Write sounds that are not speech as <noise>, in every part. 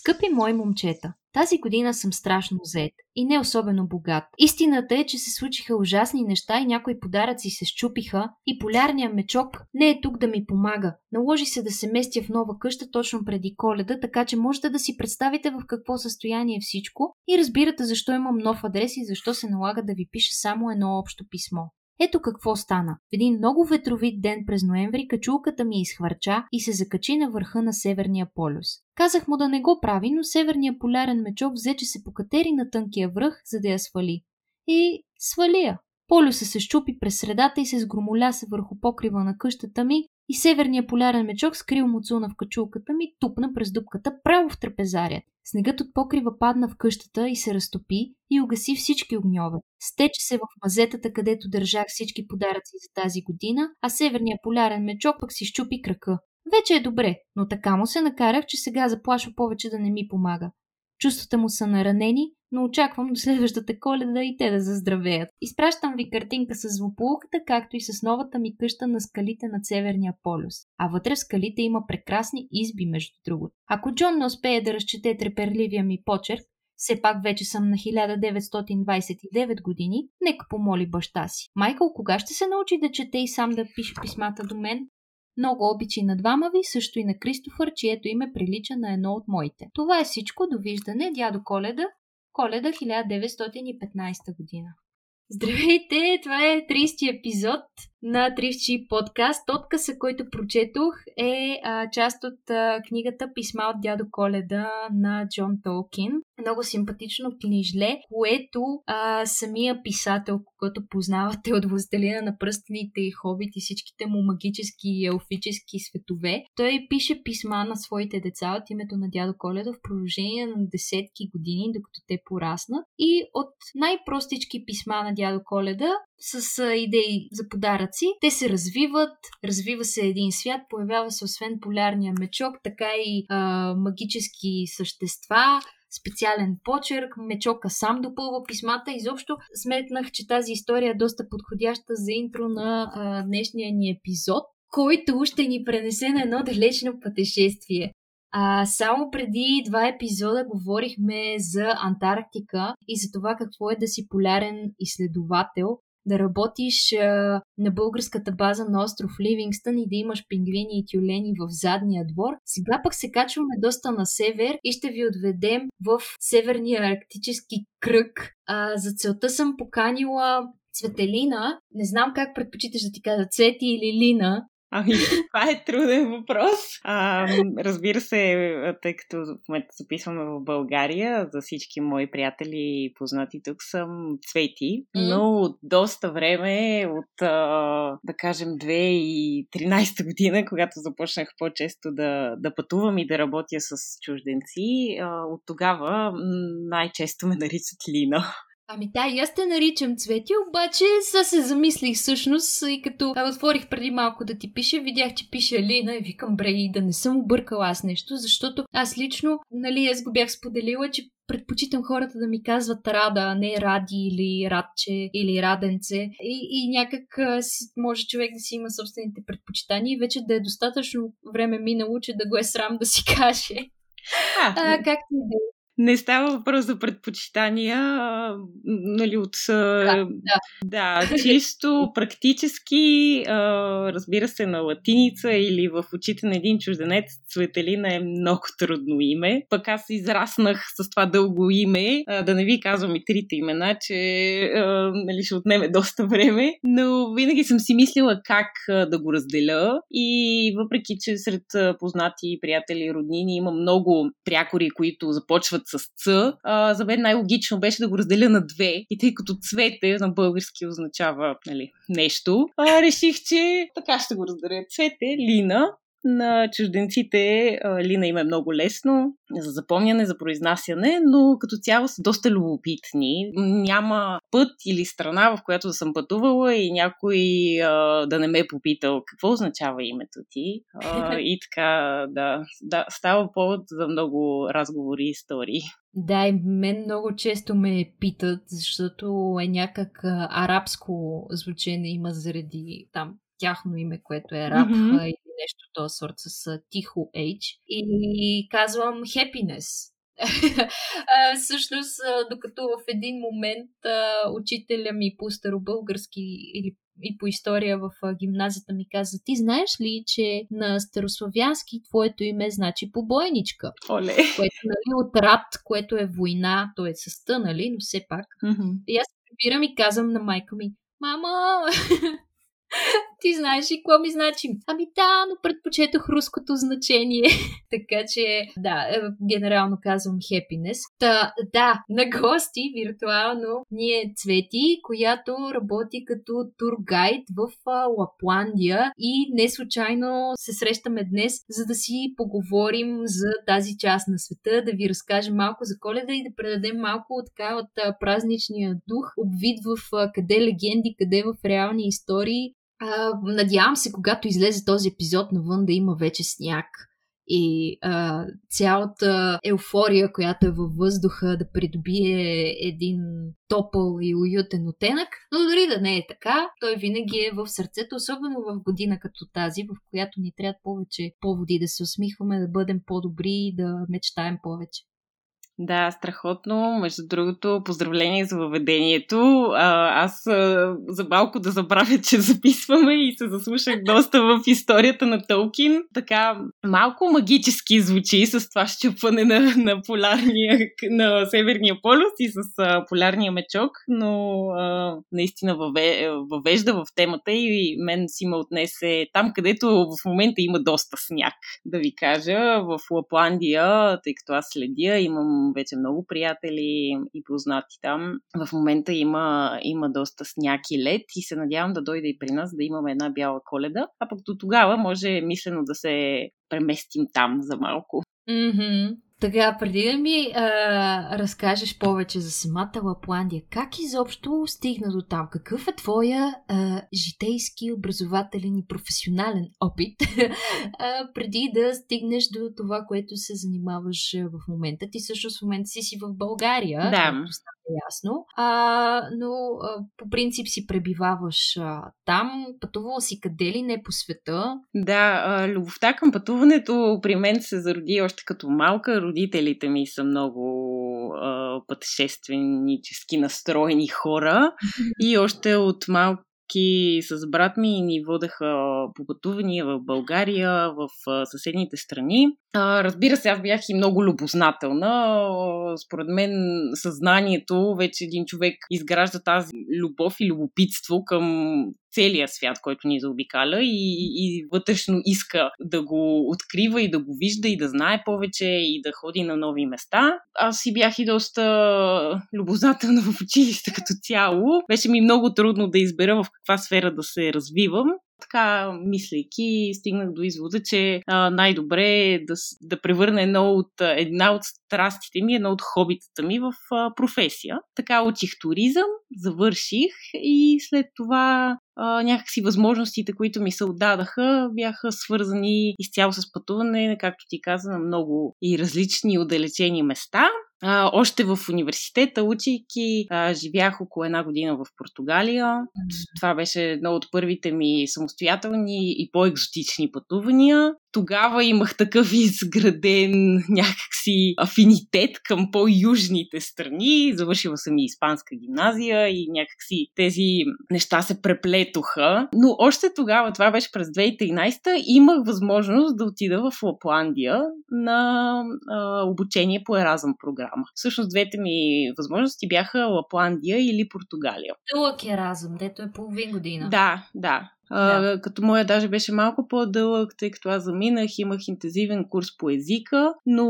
Скъпи мои момчета, тази година съм страшно зет и не особено богат. Истината е, че се случиха ужасни неща и някои подаръци се щупиха и полярният мечок не е тук да ми помага. Наложи се да се местя в нова къща точно преди коледа, така че можете да си представите в какво състояние е всичко и разбирате защо имам нов адрес и защо се налага да ви пиша само едно общо писмо. Ето какво стана. В един много ветровит ден през ноември качулката ми изхвърча и се закачи на върха на Северния полюс. Казах му да не го прави, но Северният полярен мечок взе, че се покатери на тънкия връх, за да я свали. И свали я. Полюса се щупи през средата и се сгромоля се върху покрива на къщата ми и северният полярен мечок скрил муцуна в качулката ми тупна през дупката право в трапезария. Снегът от покрива падна в къщата и се разтопи и угаси всички огньове. Стече се в мазетата, където държах всички подаръци за тази година, а северният полярен мечок пък си щупи крака. Вече е добре, но така му се накарах, че сега заплашва повече да не ми помага. Чувствата му са наранени, но очаквам до следващата коледа и те да заздравеят. Изпращам ви картинка с злополуката, както и с новата ми къща на скалите на Северния полюс. А вътре в скалите има прекрасни изби, между другото. Ако Джон не успее да разчете треперливия ми почерк, все пак вече съм на 1929 години, нека помоли баща си. Майкъл кога ще се научи да чете и сам да пише писмата до мен? Много обичи на двама ви, също и на Кристофър, чието име прилича на едно от моите. Това е всичко. Довиждане, дядо Коледа. Коледа 1915 година. Здравейте! Това е 30 епизод на 30 подкаст. Откъса, който прочетох е а, част от а, книгата Писма от дядо Коледа на Джон Толкин. Много симпатично книжле, което а, самия писател, който познавате от Властелина на пръстените и хобит и всичките му магически и елфически светове, той пише писма на своите деца от името на дядо Коледа в продължение на десетки години, докато те пораснат. И от най-простички писма на дядо Коледа с идеи за подаръци. Те се развиват, развива се един свят, появява се освен полярния мечок, така и а, магически същества, специален почерк, Мечока сам допълва писмата. Изобщо сметнах, че тази история е доста подходяща за интро на а, днешния ни епизод, който ще ни пренесе на едно далечно пътешествие. А, само преди два епизода говорихме за Антарктика и за това какво е да си полярен изследовател да работиш а, на българската база на остров Ливингстън и да имаш пингвини и тюлени в задния двор. Сега пък се качваме доста на север и ще ви отведем в северния арктически кръг. А, за целта съм поканила Цветелина. Не знам как предпочиташ да ти кажа Цвети или Лина. Ами, това е труден въпрос. А, разбира се, тъй като в момента записваме в България, за всички мои приятели и познати тук съм Цвети, но от доста време, от да кажем 2013 година, когато започнах по-често да, да пътувам и да работя с чужденци, от тогава най-често ме наричат Лина. Ами да, и аз те наричам Цвети, обаче сега се замислих всъщност и като отворих преди малко да ти пише, видях, че пише Алина и викам, бре, и да не съм объркала аз нещо, защото аз лично, нали, аз го бях споделила, че предпочитам хората да ми казват Рада, а не Ради или Радче или Раденце. И, и някак а, си, може човек да си има собствените предпочитания и вече да е достатъчно време минало, че да го е срам да си каже. А, а както и да е не става въпрос за предпочитания, а, нали, от... Да, да. да чисто <laughs> практически, а, разбира се, на латиница или в очите на един чужденец, Светелина е много трудно име. Пък аз израснах с това дълго име, а, да не ви казвам и трите имена, че а, нали, ще отнеме доста време, но винаги съм си мислила как а, да го разделя и въпреки, че сред познати приятели и роднини има много прякори, които започват с Ц, а, за мен най-логично беше да го разделя на две. И тъй като цвете на български означава нали, нещо, а, реших, че така ще го разделя. Цвете, Лина, на чужденците Лина им е много лесно за запомняне, за произнасяне, но като цяло са доста любопитни. Няма път или страна, в която да съм пътувала и някой а, да не ме е попитал какво означава името ти. А, <laughs> и така, да, да, става повод за много разговори и истории. Да, и мен много често ме питат, защото е някак арабско звучение има заради там тяхно име, което е раб mm-hmm. или нещо този сорт с тихо H. И казвам happiness. <laughs> всъщност, докато в един момент учителя ми по старобългарски или и по история в гимназията ми каза, ти знаеш ли, че на старославянски твоето име значи побойничка? Оле. Което, нали, от рад, което е война, то е с нали, но все пак. Mm-hmm. И аз прибирам и казвам на майка ми, мама, <laughs> ти знаеш ли какво ми значи? Ами да, но предпочетох руското значение. <laughs> така че, да, е, генерално казвам happiness. Та, да, на гости виртуално ние Цвети, която работи като тургайд в Лапландия и не случайно се срещаме днес, за да си поговорим за тази част на света, да ви разкажем малко за коледа и да предадем малко така от празничния дух, обвид в къде легенди, къде в реални истории а, надявам се, когато излезе този епизод навън да има вече сняг и а, цялата еуфория, която е във въздуха, да придобие един топъл и уютен оттенък, но дори да не е така, той винаги е в сърцето, особено в година като тази, в която ни трябва повече поводи да се усмихваме, да бъдем по-добри и да мечтаем повече. Да, страхотно. Между другото, поздравление за въведението. А, аз а, за малко да забравя, че записваме и се заслушах доста в историята на Толкин. Така малко магически звучи с това щупване на, на полярния, на Северния полюс и с а, полярния мечок, но а, наистина въве, въвежда в темата и мен си ме отнесе там, където в момента има доста сняг, да ви кажа, в Лапландия, тъй като аз следя, имам вече много приятели и познати там. В момента има, има доста сняг и лед и се надявам да дойде и при нас да имаме една бяла коледа. А пък до тогава може мислено да се преместим там за малко. Mm-hmm. Така, преди да ми а, разкажеш повече за самата Лапландия, как изобщо стигна до там? Какъв е твоя а, житейски, образователен и професионален опит <laughs> а, преди да стигнеш до това, което се занимаваш в момента? Ти също в момента си си в България, да. Ясно, а, но а, по принцип си пребиваваш а, там, пътувала си къде ли не по света? Да, а, любовта към пътуването при мен се зароди още като малка. Родителите ми са много а, пътешественически настроени хора. <laughs> И още от малко с брат ми ни водеха по пътувания в България, в съседните страни. Разбира се, аз бях и много любознателна. Според мен съзнанието, вече един човек изгражда тази любов и любопитство към целия свят, който ни заобикаля и, и вътрешно иска да го открива и да го вижда и да знае повече и да ходи на нови места. Аз си бях и доста любознателна в училище като цяло. Беше ми много трудно да избера в каква сфера да се развивам така, мислейки, стигнах до извода, че а, най-добре е да, да превърна едно от, една от страстите ми, едно от хобитата ми в а, професия. Така учих туризъм, завърших и след това а, някакси възможностите, които ми се отдадаха, бяха свързани изцяло с пътуване, както ти каза, на много и различни отдалечени места. А, още в университета, учейки, а, живях около една година в Португалия. Това беше едно от първите ми самостоятелни и по-екзотични пътувания тогава имах такъв <laughs> изграден някакси афинитет към по-южните страни. Завършила съм и испанска гимназия и някакси тези неща се преплетоха. Но още тогава, това беше през 2013, имах възможност да отида в Лапландия на а, обучение по Еразъм програма. Всъщност двете ми възможности бяха Лапландия или Португалия. Дълъг Еразъм, дето е половин година. Да, да. Да. като моя даже беше малко по-дълъг, тъй като аз заминах, имах интензивен курс по езика, но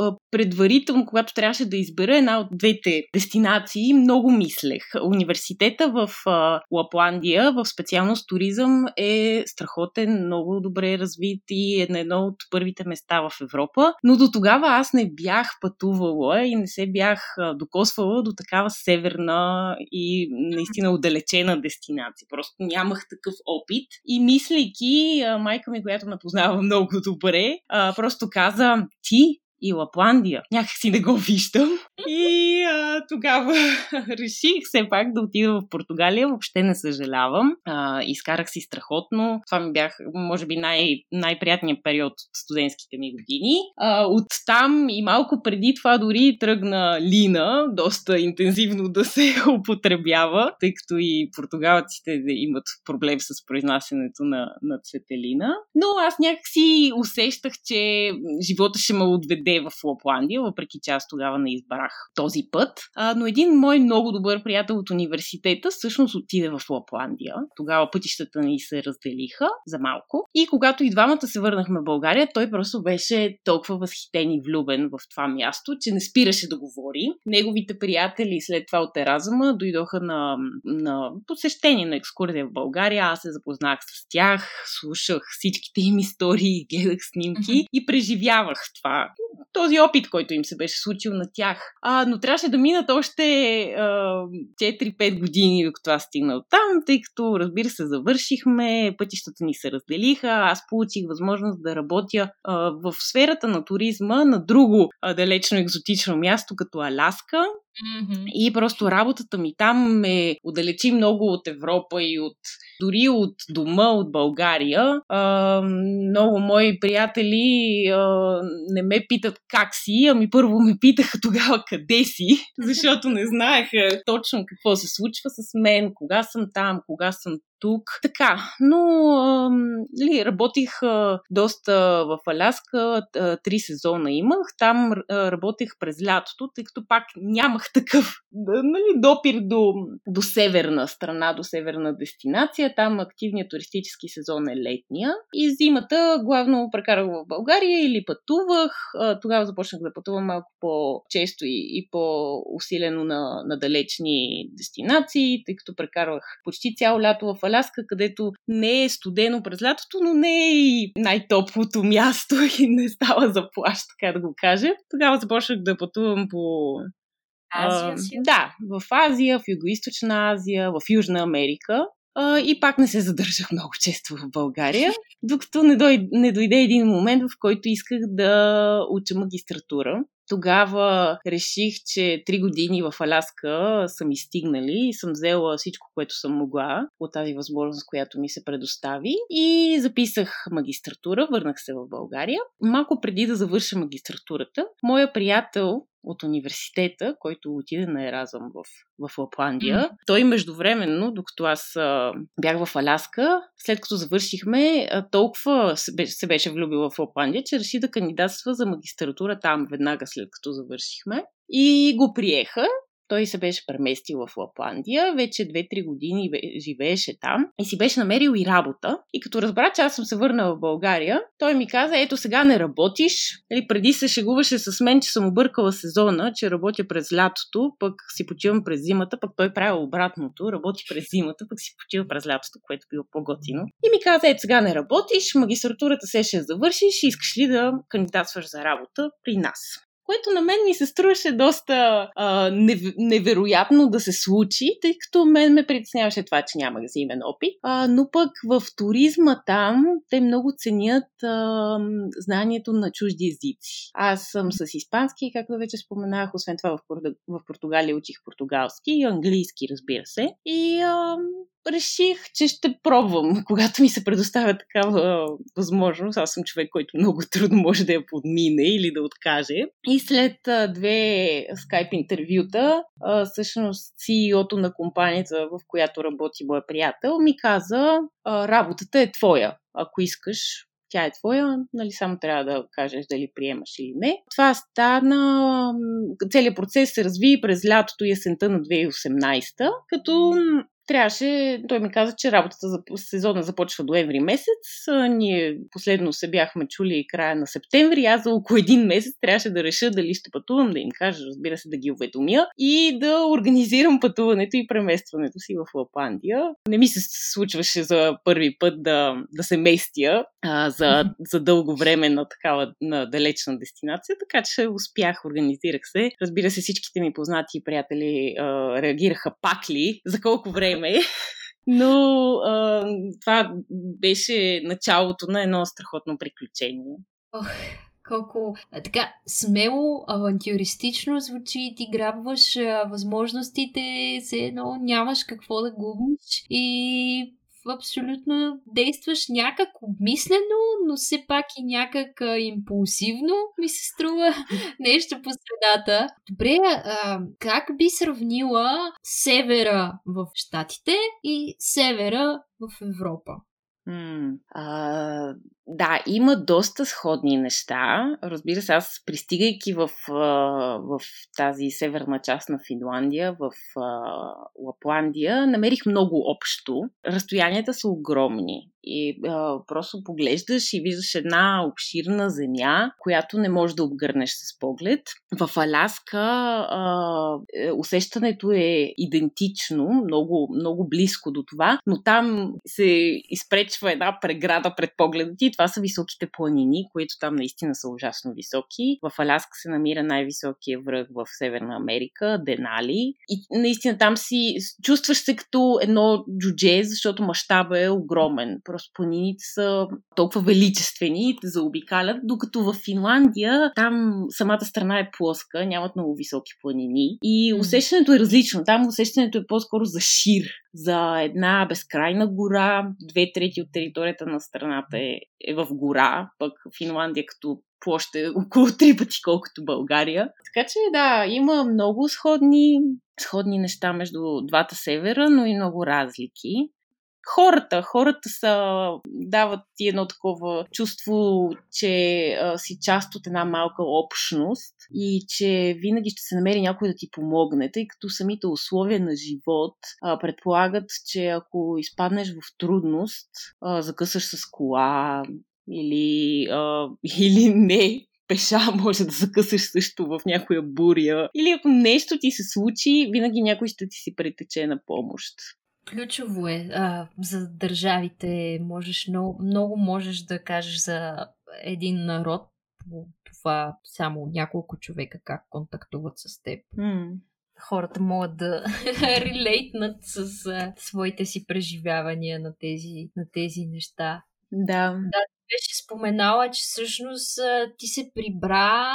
а, предварително, когато трябваше да избера една от двете дестинации, много мислех. Университета в а, Лапландия, в специалност туризъм, е страхотен, много добре развит и е на едно от първите места в Европа. Но до тогава аз не бях пътувала и не се бях докосвала до такава северна и наистина отдалечена дестинация. Просто нямах такъв опит. И мислейки, майка ми, която ме познава много добре, просто каза, ти и Лапландия. Някак си не го виждам. И а, тогава <laughs> реших все пак да отида в Португалия. Въобще не съжалявам. А, изкарах си страхотно. Това ми бях, може би, най- най-приятният период от студентските ми години. А, от там и малко преди това дори тръгна Лина, доста интензивно да се <laughs> употребява, тъй като и португалците имат проблем с произнасянето на, на цветелина. Но аз някакси усещах, че живота ще ме отведе в Лапландия, въпреки че аз тогава не избрах този път. А, но един мой много добър приятел от университета всъщност отиде в Лапландия. Тогава пътищата ни се разделиха за малко. И когато и двамата се върнахме в България, той просто беше толкова възхитен и влюбен в това място, че не спираше да говори. Неговите приятели след това от Еразъма дойдоха на, на посещение на екскурзия в България. Аз се запознах с тях, слушах всичките им истории, гледах снимки и преживявах това този опит, който им се беше случил на тях. А, но трябваше да минат още а, 4-5 години, докато аз стигнал там, тъй като, разбира се, завършихме, пътищата ни се разделиха, аз получих възможност да работя а, в сферата на туризма на друго а, далечно екзотично място, като Аляска. И просто работата ми там ме отдалечи много от Европа и от дори от дома, от България. А, много мои приятели а, не ме питат как си, ами първо ме питаха <laughs> тогава къде си, <laughs> защото не знаеха точно какво се случва с мен, кога съм там, кога съм тук. Така, но а, ли, работих а, доста в Аляска, а, три сезона имах. Там а, работех през лятото, тъй като пак нямах <laughs> такъв нали, допир до, до северна страна, до северна дестинация. Там активният туристически сезон е летния. И зимата главно прекарах в България или пътувах. А, тогава започнах да пътувам малко по-често и, и по-усилено на, на далечни дестинации, тъй като прекарвах почти цяло лято в Аляска, където не е студено през лятото, но не е и най-топлото място <laughs> и не става за плащ, така да го кажа. Тогава започнах да пътувам по Азия, а, да, в Азия, в Юго-Источна Азия, в Южна Америка. А, и пак не се задържах много често в България, докато не дойде, не дойде един момент, в който исках да уча магистратура. Тогава реших, че три години в Аляска са ми стигнали и съм взела всичко, което съм могла от тази възможност, която ми се предостави и записах магистратура, върнах се в България. Малко преди да завърша магистратурата, моя приятел от университета, който отиде на Еразъм в, в Лапландия. Mm-hmm. Той междувременно, докато аз а, бях в Аляска, след като завършихме, а, толкова се беше, се беше влюбил в Лапландия, че реши да кандидатства за магистратура там веднага след като завършихме. И го приеха той се беше преместил в Лапландия, вече 2-3 години живееше там и си беше намерил и работа. И като разбра, че аз съм се върнала в България, той ми каза, ето сега не работиш. Или преди се шегуваше с мен, че съм объркала сезона, че работя през лятото, пък си почивам през зимата, пък той прави обратното, работи през зимата, пък си почива през лятото, което било по-готино. И ми каза, ето сега не работиш, магистратурата се ще завършиш, искаш ли да кандидатстваш за работа при нас? Което на мен ми се струваше доста а, нев- невероятно да се случи, тъй като мен ме притесняваше това, че няма взимен опит. А, но пък в туризма там те много ценят а, знанието на чужди езици. Аз съм с испански, както вече споменах, освен това в, в Португалия учих португалски и английски, разбира се. И а, реших, че ще пробвам, <laughs> когато ми се предоставя такава възможност. Аз съм човек, който много трудно може да я подмине или да откаже. И след две скайп интервюта, всъщност CEO-то на компанията, в която работи моя приятел, ми каза, работата е твоя. Ако искаш, тя е твоя, нали, само трябва да кажеш дали приемаш или не. Това стана, целият процес се разви през лятото и есента на 2018, като трябваше, той ми каза, че работата за сезона започва до ноември месец. Ние последно се бяхме чули края на септември. Аз за около един месец трябваше да реша дали ще пътувам, да им кажа, разбира се, да ги уведомя и да организирам пътуването и преместването си в Лапандия. Не ми се случваше за първи път да, да се местя а, за, <laughs> за дълго време на такава на далечна дестинация, така че успях, организирах се. Разбира се, всичките ми познати и приятели а, реагираха пак ли, за колко време. Но а, това беше началото на едно страхотно приключение. Ох, колко така смело, авантюристично звучи, ти грабваш а, възможностите, все едно нямаш какво да губиш. И абсолютно действаш някак обмислено, но все пак и някак а, импулсивно, ми се струва <laughs> нещо по средата. Добре, а, как би сравнила севера в Штатите и севера в Европа? М, а, да, има доста сходни неща. Разбира се, аз пристигайки в, в тази северна част на Финландия, в Лапландия, намерих много общо. Разстоянията са огромни. И просто поглеждаш и виждаш една обширна земя, която не можеш да обгърнеш с поглед. В Аляска е, усещането е идентично, много, много близко до това, но там се изпречва една преграда пред погледа ти. Това са високите планини, които там наистина са ужасно високи. В Аляска се намира най-високия връх в Северна Америка, Денали. И наистина там си чувстваш се като едно джудже, защото мащаба е огромен просто планините са толкова величествени и те заобикалят, докато в Финландия там самата страна е плоска, нямат много високи планини и усещането е различно. Там усещането е по-скоро за шир, за една безкрайна гора, две трети от територията на страната е, е в гора, пък Финландия като площ е около три пъти колкото България. Така че да, има много сходни, сходни неща между двата севера, но и много разлики хората. Хората са, дават ти едно такова чувство, че а, си част от една малка общност и че винаги ще се намери някой да ти помогне, тъй като самите условия на живот а, предполагат, че ако изпаднеш в трудност, а, закъсаш с кола или, а, <laughs> или не, пеша може да закъсаш също в някоя буря. Или ако нещо ти се случи, винаги някой ще ти си притече на помощ. Ключово е а, за държавите. Можеш много, много можеш да кажеш за един народ по това само няколко човека как контактуват с теб. Mm. Хората могат да <laughs> релейтнат с а, своите си преживявания на тези, на тези неща. Да. Да, беше споменала, че всъщност ти се прибра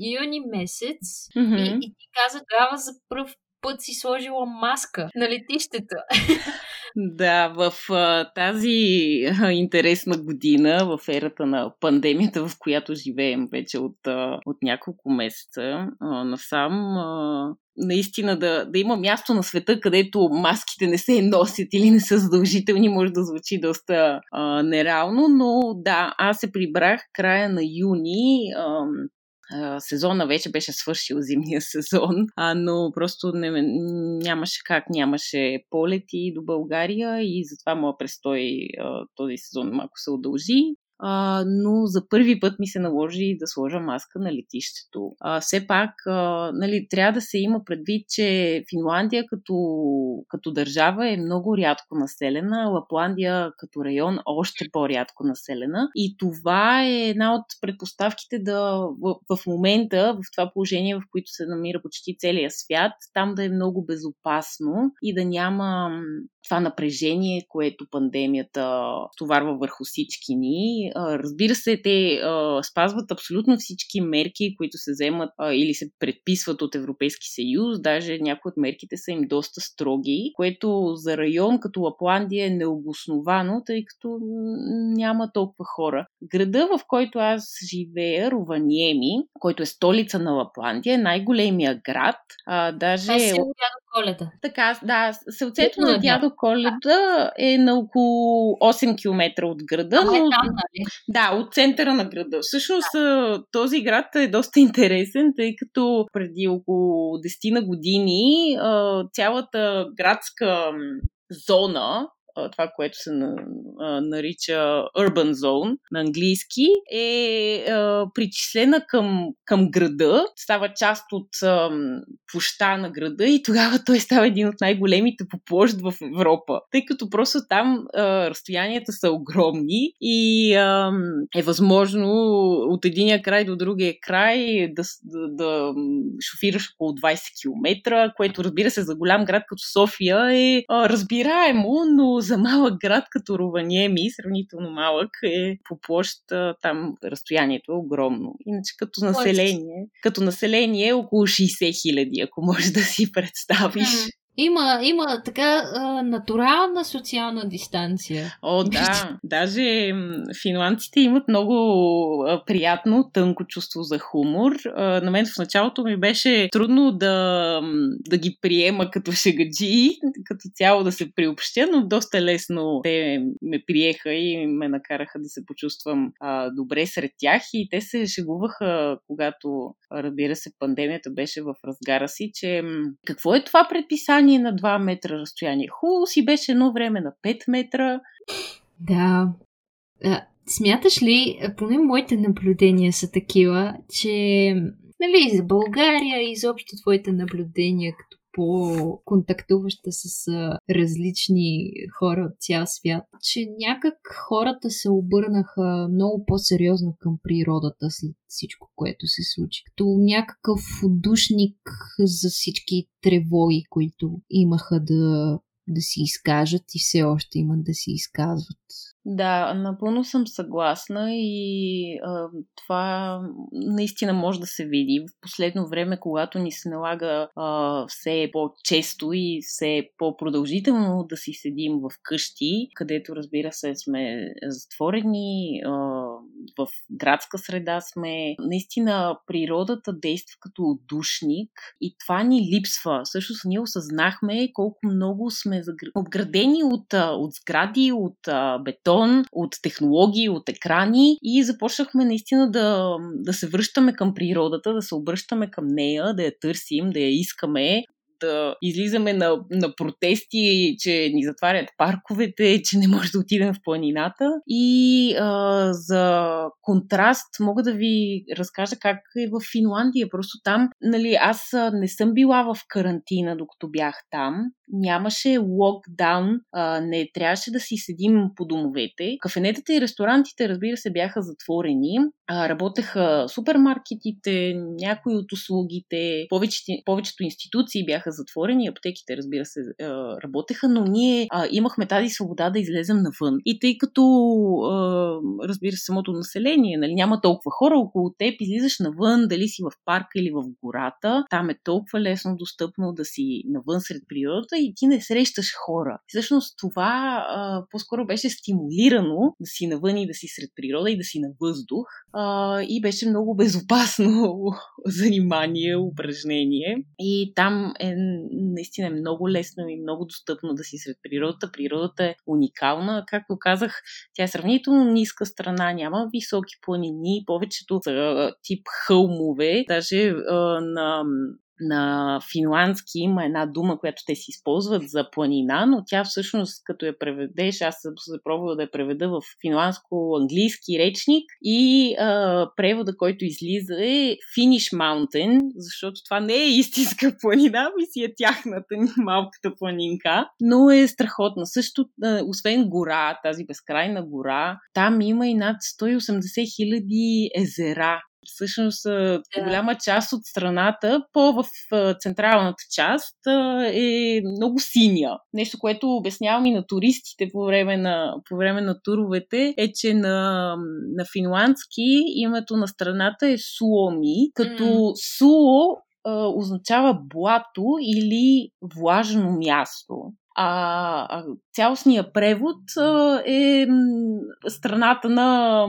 юни месец mm-hmm. и, и ти каза тогава за първ път си сложила маска на летището. Да, в а, тази а, интересна година, в ерата на пандемията, в която живеем вече от, а, от няколко месеца а, насам, а, наистина да, да има място на света, където маските не се носят или не са задължителни, може да звучи доста а, нереално, но да, аз се прибрах края на юни. А, сезона вече беше свършил зимния <laughs> сезон, а, но просто не, нямаше как, нямаше полети до България и затова моят престой а, този сезон малко се удължи а, но за първи път ми се наложи да сложа маска на летището. А, все пак, а, нали, трябва да се има предвид, че Финландия като, като държава е много рядко населена, Лапландия като район още по-рядко населена и това е една от предпоставките да в, в момента, в това положение, в което се намира почти целия свят, там да е много безопасно и да няма това напрежение, което пандемията товарва върху всички ни. Разбира се, те спазват абсолютно всички мерки, които се вземат или се предписват от Европейски съюз. Даже някои от мерките са им доста строги, което за район като Лапландия е необосновано, тъй като няма толкова хора. Града, в който аз живея, Рованиеми, който е столица на Лапландия, е най-големия град. А, даже... Аз Коледа. Така, да, селцето на дядо Коледа е на около 8 км от града. но, е там, нали? Да, от центъра на града. Всъщност да. този град е доста интересен, тъй като преди около 10 на години цялата градска зона това, което се нарича Urban Zone на английски, е причислена към, към града, става част от площа на града и тогава той става един от най-големите по площ в Европа, тъй като просто там разстоянията са огромни и е възможно от единия край до другия край да, да, да шофираш около 20 км, което разбира се за голям град като София е разбираемо, но за малък град като Рованиеми, сравнително малък, е по площ там разстоянието е огромно. Иначе като население, като население е около 60 хиляди, ако можеш да си представиш. Има, има така а, натурална социална дистанция. О, да. Даже финландците имат много а, приятно, тънко чувство за хумор. А, на мен в началото ми беше трудно да, да ги приема като шегаджи, като цяло да се приобщя, но доста лесно те ме приеха и ме накараха да се почувствам а, добре сред тях. И те се шегуваха, когато, разбира се, пандемията беше в разгара си, че какво е това предписание? Разстояние на 2 метра разстояние. Хубаво си беше едно време на 5 метра. Да. Смяташ ли, поне моите наблюдения са такива, че нали, за България изобщо твоите наблюдения като по-контактуваща с различни хора от цял свят, че някак хората се обърнаха много по-сериозно към природата след всичко, което се случи. Като някакъв удушник за всички тревоги, които имаха да, да си изкажат и все още имат да си изказват. Да, напълно съм съгласна и а, това наистина може да се види. В последно време, когато ни се налага а, все по-често и все по-продължително да си седим в къщи, където разбира се сме затворени, а, в градска среда сме, наистина природата действа като отдушник и това ни липсва. Също ние осъзнахме колко много сме обградени от, от сгради, от бетон, от технологии, от екрани и започнахме наистина да, да се връщаме към природата, да се обръщаме към нея, да я търсим, да я искаме, да излизаме на, на протести, че ни затварят парковете, че не може да отидем в планината. И а, за контраст мога да ви разкажа как е в Финландия. Просто там, нали, аз не съм била в карантина, докато бях там. Нямаше локдаун, а, не трябваше да си седим по домовете. Кафенетата и ресторантите, разбира се, бяха затворени. А, работеха супермаркетите, някои от услугите, повечето, повечето институции бяха бяха затворени, аптеките, разбира се, работеха, но ние а, имахме тази свобода да излезем навън. И тъй като, а, разбира се, самото население, нали, няма толкова хора около теб, излизаш навън, дали си в парка или в гората, там е толкова лесно достъпно да си навън сред природата и ти не срещаш хора. Всъщност това а, по-скоро беше стимулирано да си навън и да си сред природа и да си на въздух. А, и беше много безопасно <laughs> занимание, упражнение. И там е наистина е много лесно и много достъпно да си сред природата. Природата е уникална. Както казах, тя е сравнително ниска страна, няма високи планини, повечето са тип хълмове. Даже а, на на финландски има една дума, която те си използват за планина, но тя всъщност, като я преведеш, аз съм се пробвала да я преведа в финландско-английски речник и а, превода, който излиза е Finish Mountain, защото това не е истинска <laughs> планина, ми си е тяхната <laughs> малката планинка, но е страхотна. Също, а, освен гора, тази безкрайна гора, там има и над 180 хиляди езера всъщност да. голяма част от страната, по в централната част, е много синя. Нещо, което обяснявам и на туристите по време на, по време на туровете, е, че на, на финландски името на страната е Суоми, като mm. Суо означава блато или влажно място. А, цялостният превод а, е страната на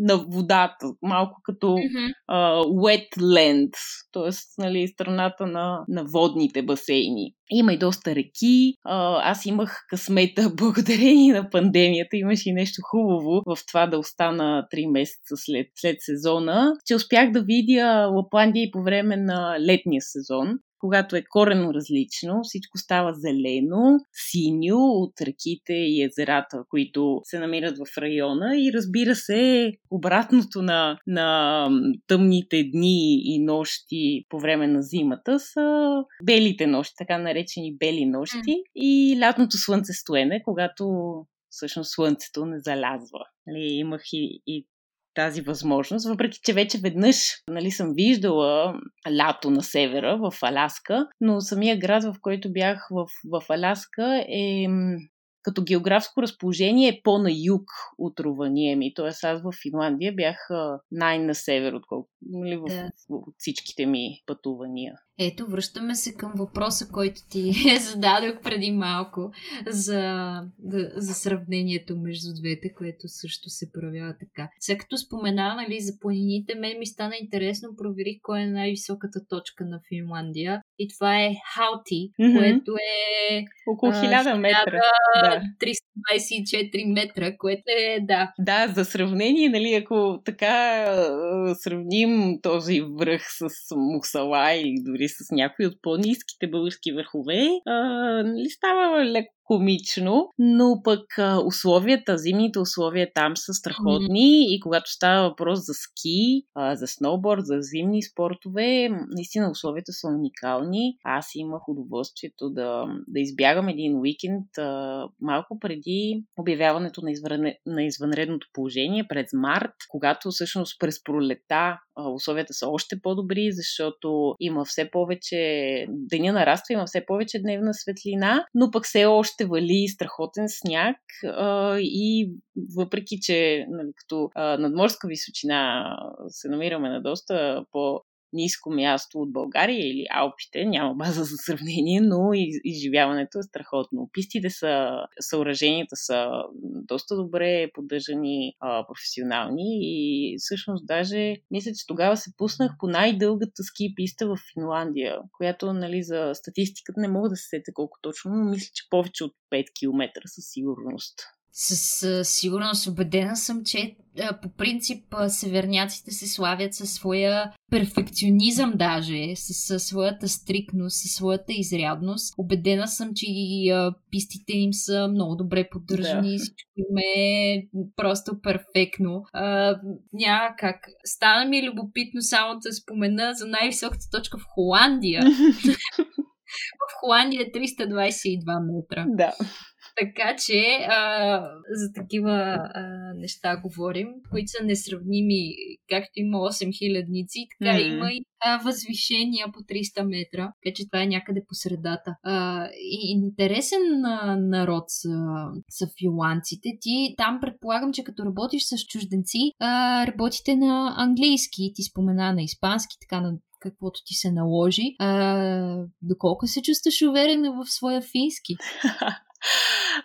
на водата, малко като mm-hmm. uh, wetland, т.е. Нали, страната на, на водните басейни. Има и доста реки. Uh, аз имах късмета, <laughs> благодарение на пандемията, имаше и нещо хубаво в това да остана 3 месеца след, след сезона, че успях да видя Лапландия и по време на летния сезон когато е корено различно, всичко става зелено, синьо от реките и езерата, които се намират в района и разбира се, обратното на, на тъмните дни и нощи по време на зимата са белите нощи, така наречени бели нощи mm. и лятното слънцестоене, когато всъщност слънцето не залязва. Нали, имах и, и тази възможност, въпреки че вече веднъж нали, съм виждала лято на севера в Аляска, но самия град, в който бях в, в Аляска е като географско разположение е по-на юг от Рованиеми. Тоест аз в Финландия бях най-на север, отколкото нали, в, да. в всичките ми пътувания. Ето, връщаме се към въпроса, който ти <laughs> зададох преди малко за, за сравнението между двете, което също се проявява така. Сега като спомена нали, за планините, мен ми стана интересно, проверих кой е най-високата точка на Финландия и това е Хаути, mm-hmm. което е около 1000 метра. Да. 324 метра, което е, да. Да, за сравнение, нали, ако така сравним този връх с Мусала или дори с някои от по-низките български върхове, а, нали, става леко комично, но пък условията, зимните условия там са страхотни и когато става въпрос за ски, за сноуборд, за зимни спортове, наистина условията са уникални. Аз имах удоволствието да, да избягам един уикенд малко преди обявяването на, извън, на извънредното положение през март, когато всъщност през пролета условията са още по-добри, защото има все повече, деня нараства, има все повече дневна светлина, но пък все още вали страхотен сняг а, и въпреки, че нали, като а, надморска височина се намираме на доста по ниско място от България или Алпите, няма база за сравнение, но изживяването е страхотно. Пистите са, съоръженията са доста добре поддържани, а, професионални и всъщност даже мисля, че тогава се пуснах по най-дългата ски писта в Финландия, която нали, за статистиката не мога да се сетя колко точно, но мисля, че повече от 5 км със сигурност. Със сигурност убедена съм, че по принцип северняците се славят със своя перфекционизъм даже, с, своята стрикност, със своята изрядност. Обедена съм, че и пистите им са много добре поддържани, да. всичко им е просто перфектно. А, няма как. Стана ми любопитно само да спомена за най-високата точка в Холандия. <laughs> в Холандия е 322 метра. Да. Така че а, за такива а, неща говорим, които са несравними. Както има 8 хилядници, така mm-hmm. има и а, възвишения по 300 метра. Така че това е някъде по средата. А, и интересен а, народ са, са филанците. Ти там предполагам, че като работиш с чужденци, а, работите на английски. Ти спомена на испански, така на каквото ти се наложи. А, доколко се чувстваш уверена в своя фински? <laughs>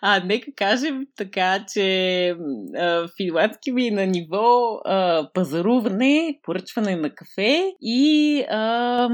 А, нека кажем така, че а, финландски ми е на ниво а, пазаруване, поръчване на кафе и а,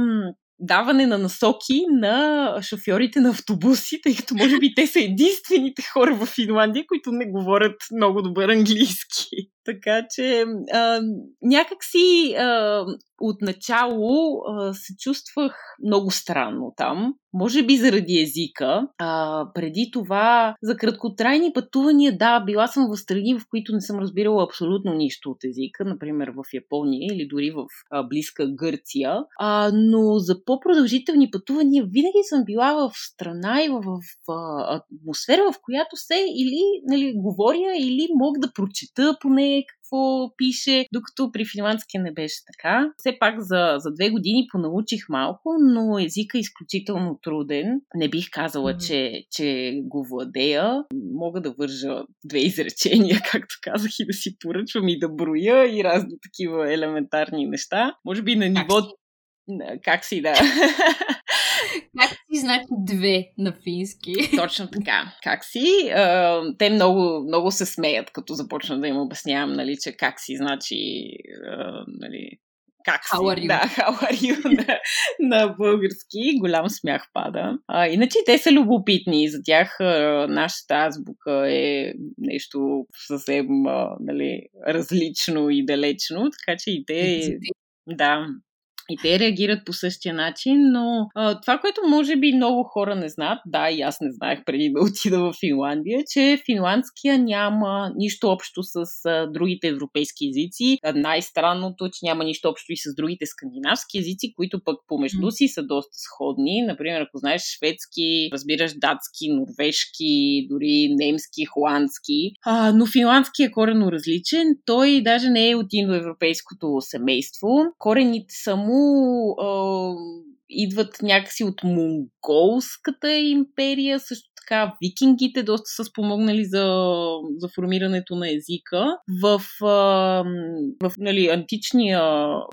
даване на насоки на шофьорите на автобуси, тъй като може би те са единствените хора в Финландия, които не говорят много добър английски. Така че а, някакси а, отначало а, се чувствах много странно там. Може би заради езика. А, преди това, за краткотрайни пътувания, да, била съм в страни, в които не съм разбирала абсолютно нищо от езика, например в Япония или дори в а, близка Гърция. А, но за по-продължителни пътувания винаги съм била в страна и в, в, в атмосфера, в която се или нали, говоря, или мога да прочета поне какво пише, докато при финландския не беше така. Все пак за, за две години понаучих малко, но езика е изключително труден. Не бих казала, mm-hmm. че, че го владея. Мога да вържа две изречения, <laughs> както казах, и да си поръчвам и да броя и разни такива елементарни неща. Може би на ниво... Как си, да. Как си <laughs> значи две на фински? <laughs> Точно така. Как си? Те много, много се смеят, като започна да им обяснявам, нали, че как си значи нали, как си? How are you? Да, <laughs> how are you на, на български. Голям смях пада. А, иначе те са любопитни. За тях а, нашата азбука е нещо съвсем а, нали, различно и далечно, така че и те... Да, и те реагират по същия начин, но а, това, което може би много хора не знаят, да, и аз не знаех преди да отида в Финландия, че финландския няма нищо общо с а, другите европейски езици. Най-странното, че няма нищо общо и с другите скандинавски езици, които пък помежду си са доста сходни. Например, ако знаеш шведски, разбираш датски, норвежки, дори немски, холандски. А, но финландски е корено различен. Той даже не е от индоевропейското семейство. Корените са му а, идват някакси от монголската империя, също така викингите доста са спомогнали за, за формирането на езика. В, в нали, античния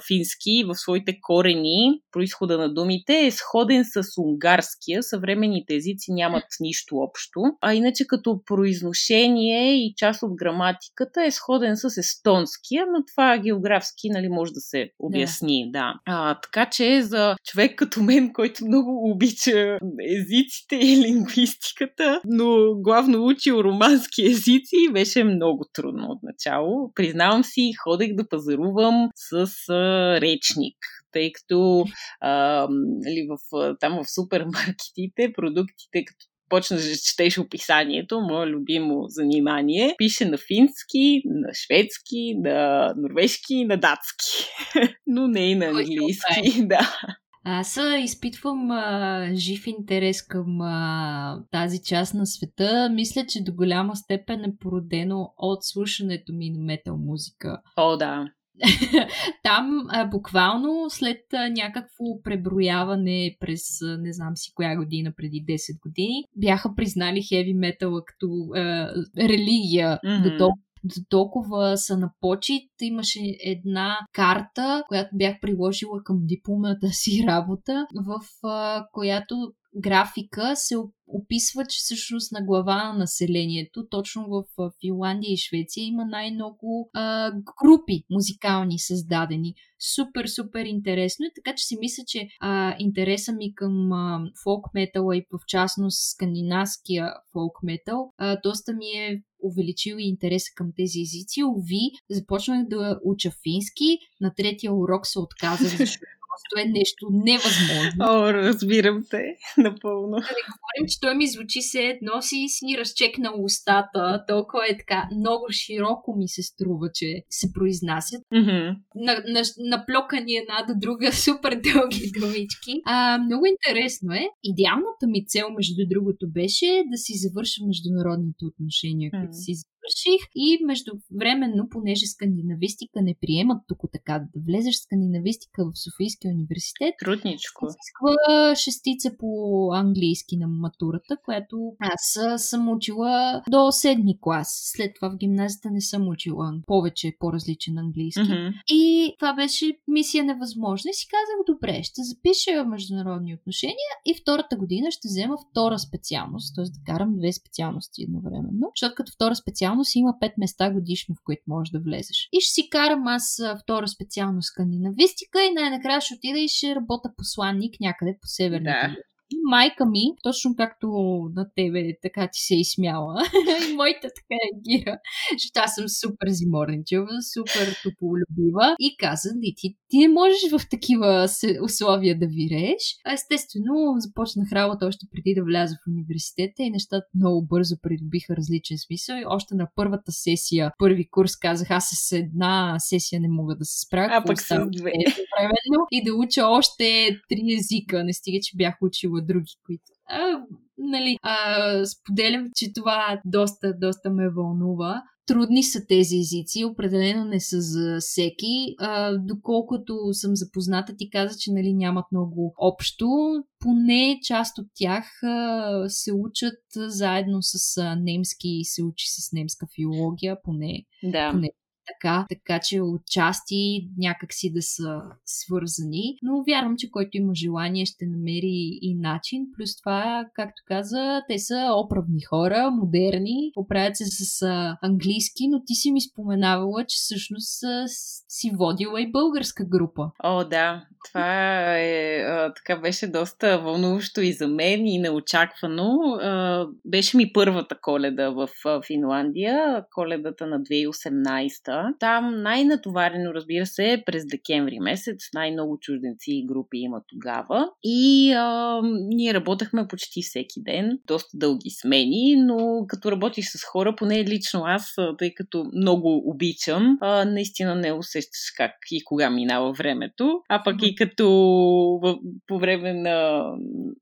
фински, в своите корени, происхода на думите е сходен с унгарския. Съвременните езици нямат нищо общо. А иначе като произношение и част от граматиката е сходен с естонския, но това географски нали, може да се обясни. Да. да. А, така че за човек като мен, който много обича езиците и лингвистиката, но главно учил романски езици, беше много трудно от начало. Признавам си, ходех да пазарувам с а, речник тъй като а, нали, в, там в супермаркетите продуктите, като почнеш да четеш описанието, мое любимо занимание, пише на фински, на шведски, на норвежки и на датски. <laughs> Но не и на английски, <laughs> да. Аз изпитвам а, жив интерес към а, тази част на света. Мисля, че до голяма степен е породено от слушането ми на метал музика. О, да. <laughs> Там а, буквално след а, някакво преброяване през а, не знам си коя година, преди 10 години, бяха признали хеви метала като а, религия mm-hmm. до толкова до толкова са на почет. Имаше една карта, която бях приложила към дипломната си работа, в която графика се описва, че всъщност на глава на населението, точно в Финландия и Швеция, има най-много а, групи музикални създадени. Супер, супер интересно и така, че си мисля, че а, интереса ми към а, фолк метала и в частност скандинавския фолк метал доста ми е увеличил и интереса към тези езици. Ови, започнах да уча фински, на третия урок се отказах, защото <laughs> просто е нещо невъзможно. О, разбирам те, <laughs> напълно. Да не говорим, че той ми звучи се едно си си разчекнал устата, толкова е така, много широко ми се струва, че се произнасят. Mm-hmm. На, на, наплокани една до друга <laughs> супер дълги думички. А, много интересно е. Идеалната ми цел, между другото, беше да си завърша международните отношения, mm-hmm. които си завърших и междувременно, понеже скандинавистика не приемат тук така да влезеш в скандинавистика в Софийския университет. Трудничко. Изисква шестица по английски на матурата, която аз съм учила до седми клас. След това в гимназията не съм учила повече по-различен английски. Mm-hmm. И това беше мисия невъзможна. И си казах, добре, ще запиша международни отношения и втората година ще взема втора специалност, т.е. да карам две специалности едновременно. Защото като втора специалност специалност има 5 места годишно, в които можеш да влезеш. И ще си карам аз втора специално скандинавистика и най-накрая ще отида и ще работя посланник някъде по северната да. И майка ми, точно както на тебе така ти се е изсмяла, и моята така реагира, защото аз съм супер зиморничева, супер тополюбива и каза, не, ти, ти не можеш в такива условия да вирееш. А естествено, започнах работа още преди да вляза в университета и нещата много бързо придобиха различен смисъл. И още на първата сесия, първи курс, казах, аз с една сесия не мога да се справя. А пък с две. И да уча още три езика. Не стига, че бях учила има други, които а, нали, а, споделям, че това доста, доста ме вълнува. Трудни са тези езици, определено не са за всеки. А, доколкото съм запозната, ти каза, че нали, нямат много общо. Поне част от тях а, се учат заедно с а, немски, се учи с немска филология, поне, да. поне така, така че отчасти някакси да са свързани. Но вярвам, че който има желание ще намери и начин. Плюс това, както каза, те са оправни хора, модерни, оправят се с английски, но ти си ми споменавала, че всъщност си водила и българска група. О, да. Това е, а, така беше доста вълнуващо и за мен и неочаквано. А, беше ми първата коледа в Финландия, коледата на 2018 там най-натоварено, разбира се, е през декември месец. Най-много чужденци и групи има тогава. И а, ние работехме почти всеки ден, доста дълги смени, но като работиш с хора, поне лично аз, тъй като много обичам, а, наистина не усещаш как и кога минава времето. А пък и като по време на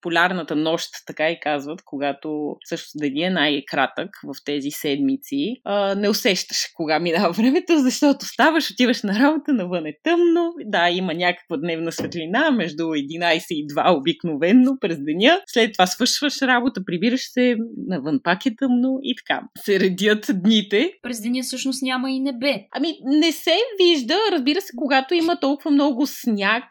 полярната нощ, така и казват, когато също деня е най-кратък в тези седмици, а, не усещаш кога минава <laughs> времето времето, защото ставаш, отиваш на работа, навън е тъмно. Да, има някаква дневна светлина между 11 и 2 обикновенно през деня. След това свършваш работа, прибираш се, навън пак е тъмно и така. Се редят дните. През деня всъщност няма и небе. Ами, не се вижда, разбира се, когато има толкова много сняг,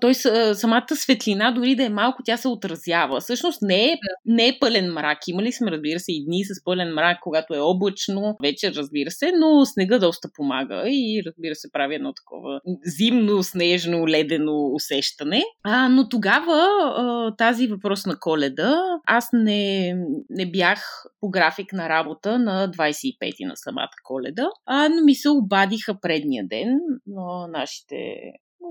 той самата светлина, дори да е малко, тя се отразява. Всъщност не е, не е пълен мрак. Имали сме, разбира се, и дни с пълен мрак, когато е облачно, вечер, разбира се, но снега доста помага и, разбира се, прави едно такова зимно, снежно, ледено усещане. А, но тогава тази въпрос на коледа, аз не, не бях по график на работа на 25-ти на самата коледа, а, но ми се обадиха предния ден на нашите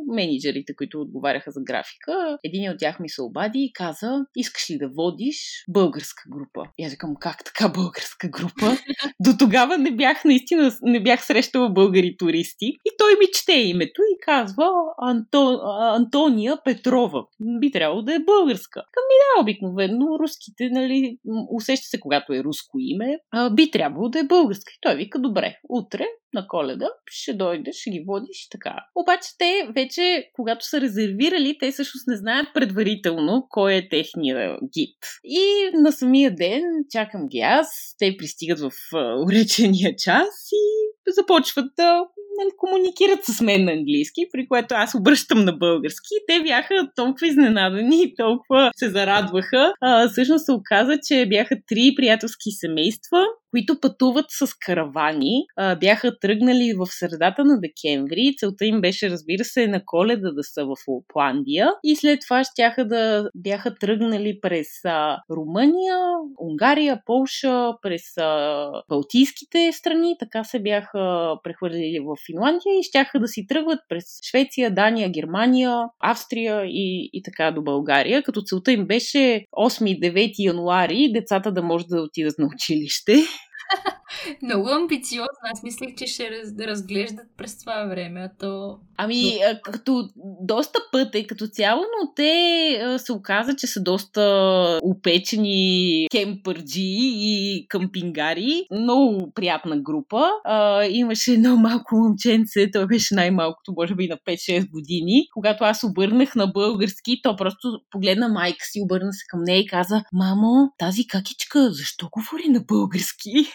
менеджерите, които отговаряха за графика. Един от тях ми се обади и каза, искаш ли да водиш българска група? И аз викам, как така българска група? <laughs> До тогава не бях, наистина, не бях срещала българи туристи. И той ми чете името и казва Анто, Антония Петрова. Би трябвало да е българска. Към да, обикновено руските, нали, усеща се, когато е руско име, а, би трябвало да е българска. И той вика, добре, утре на коледа, ще дойдеш, ще ги водиш така. Обаче те вече, когато са резервирали, те всъщност не знаят предварително кой е техния гид. И на самия ден чакам ги аз, те пристигат в уречения час и започват да нали, комуникират с мен на английски, при което аз обръщам на български. Те бяха толкова изненадани и толкова се зарадваха. А, всъщност се оказа, че бяха три приятелски семейства, които пътуват с каравани. А, бяха тръгнали в средата на декември. Целта им беше, разбира се, на коледа да са в Лопландия. И след това щяха да бяха тръгнали през а, Румъния, Унгария, Полша, през а, Балтийските страни. Така се бяха прехвърлили в Финландия и щяха да си тръгват през Швеция, Дания, Германия, Австрия и, и така до България, като целта им беше 8-9 януари децата да може да отидат на училище. Много амбициозно. Аз мислех, че ще раз, разглеждат през това време, а то... Ами, но... като доста път е като цяло, но те се оказа, че са доста опечени кемпърджи и къмпингари. Много приятна група. А, имаше едно малко момченце, той беше най-малкото, може би на 5-6 години. Когато аз обърнах на български, то просто погледна майка си, обърна се към нея и каза, мамо, тази какичка, защо говори на български?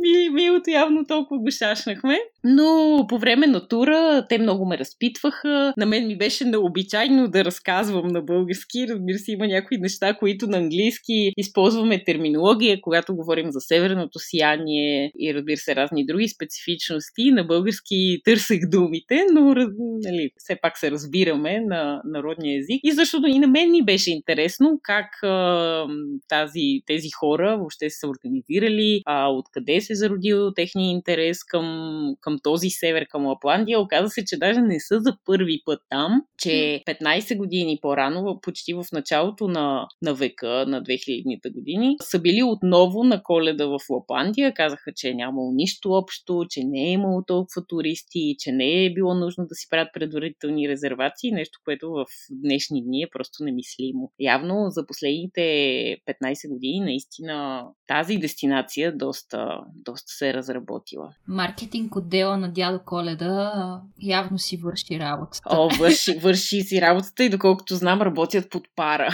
Ми, милото явно толкова го шашнахме. Но по време на тура те много ме разпитваха. На мен ми беше необичайно да разказвам на български. Разбира се, има някои неща, които на английски използваме терминология, когато говорим за северното сияние и разбира се разни други специфичности. На български търсех думите, но нали, все пак се разбираме на народния език. И защото и на мен ми беше интересно как тази, тези хора въобще са организирали, а, откъде се е зародил техния интерес към, към този север, към Лапландия. Оказа се, че даже не са за първи път там, че 15 години по-рано, почти в началото на, на века, на 2000-те години, са били отново на коледа в Лапландия. Казаха, че е нямало нищо общо, че не е имало толкова туристи, че не е било нужно да си правят предварителни резервации, нещо, което в днешни дни е просто немислимо. Явно за последните 15 години наистина тази дестинация доста доста, доста се е разработила. Маркетинг отдела на дядо Коледа явно си върши работата. О, върши, върши си работата и доколкото знам работят под пара.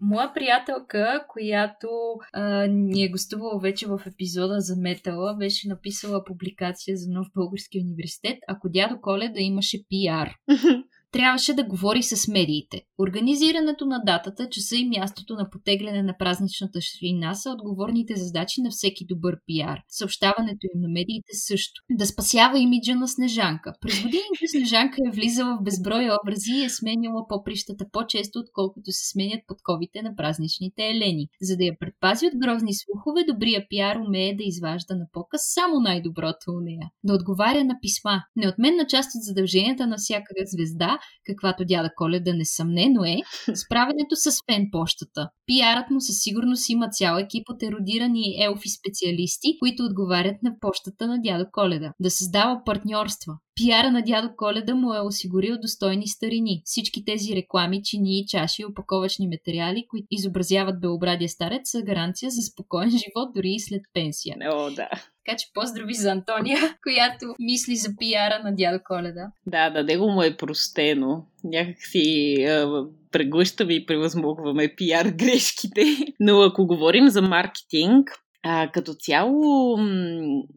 Моя приятелка, която а, ни е гостувала вече в епизода за метала, беше написала публикация за нов български университет, ако дядо Коледа имаше пиар. <laughs> трябваше да говори с медиите. Организирането на датата, часа и мястото на потегляне на празничната ширина са отговорните задачи на всеки добър пиар. Съобщаването им на медиите също. Да спасява имиджа на Снежанка. През годините Снежанка е влизала в безброй образи и е сменяла поприщата по-често, отколкото се сменят подковите на празничните елени. За да я предпази от грозни слухове, добрия пиар умее да изважда на показ само най-доброто у нея. Да отговаря на писма. Неотменна част от задълженията на всяка звезда каквато дяда Коледа несъмнено е, <laughs> справенето с фен почтата. Пиарът му със сигурност има цял екип от еродирани елфи специалисти, които отговарят на почтата на дядо Коледа. Да създава партньорства. Пиара на дядо Коледа му е осигурил достойни старини. Всички тези реклами, чини, чаши и опаковачни материали, които изобразяват белобрадия старец, са гаранция за спокоен живот дори и след пенсия. О, да. Така че поздрави за Антония, <laughs> която мисли за пиара на дядо Коледа. Да, да, него му е простено. Някак си преглъщаме и превъзмогваме пиар грешките. <laughs> Но ако говорим за маркетинг, а, като цяло,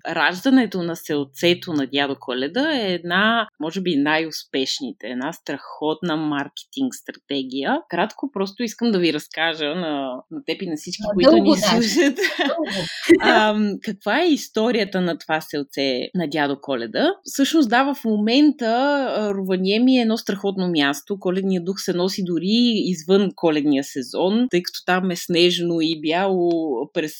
раждането на селцето на дядо Коледа е една, може би, най-успешните, една страхотна маркетинг стратегия. Кратко, просто искам да ви разкажа на, на теб и на всички, а, които ни слушат. <laughs> а, каква е историята на това селце на дядо Коледа? Всъщност, да, в момента Руваниеми е едно страхотно място. Коледният дух се носи дори извън коледния сезон, тъй като там е снежно и бяло през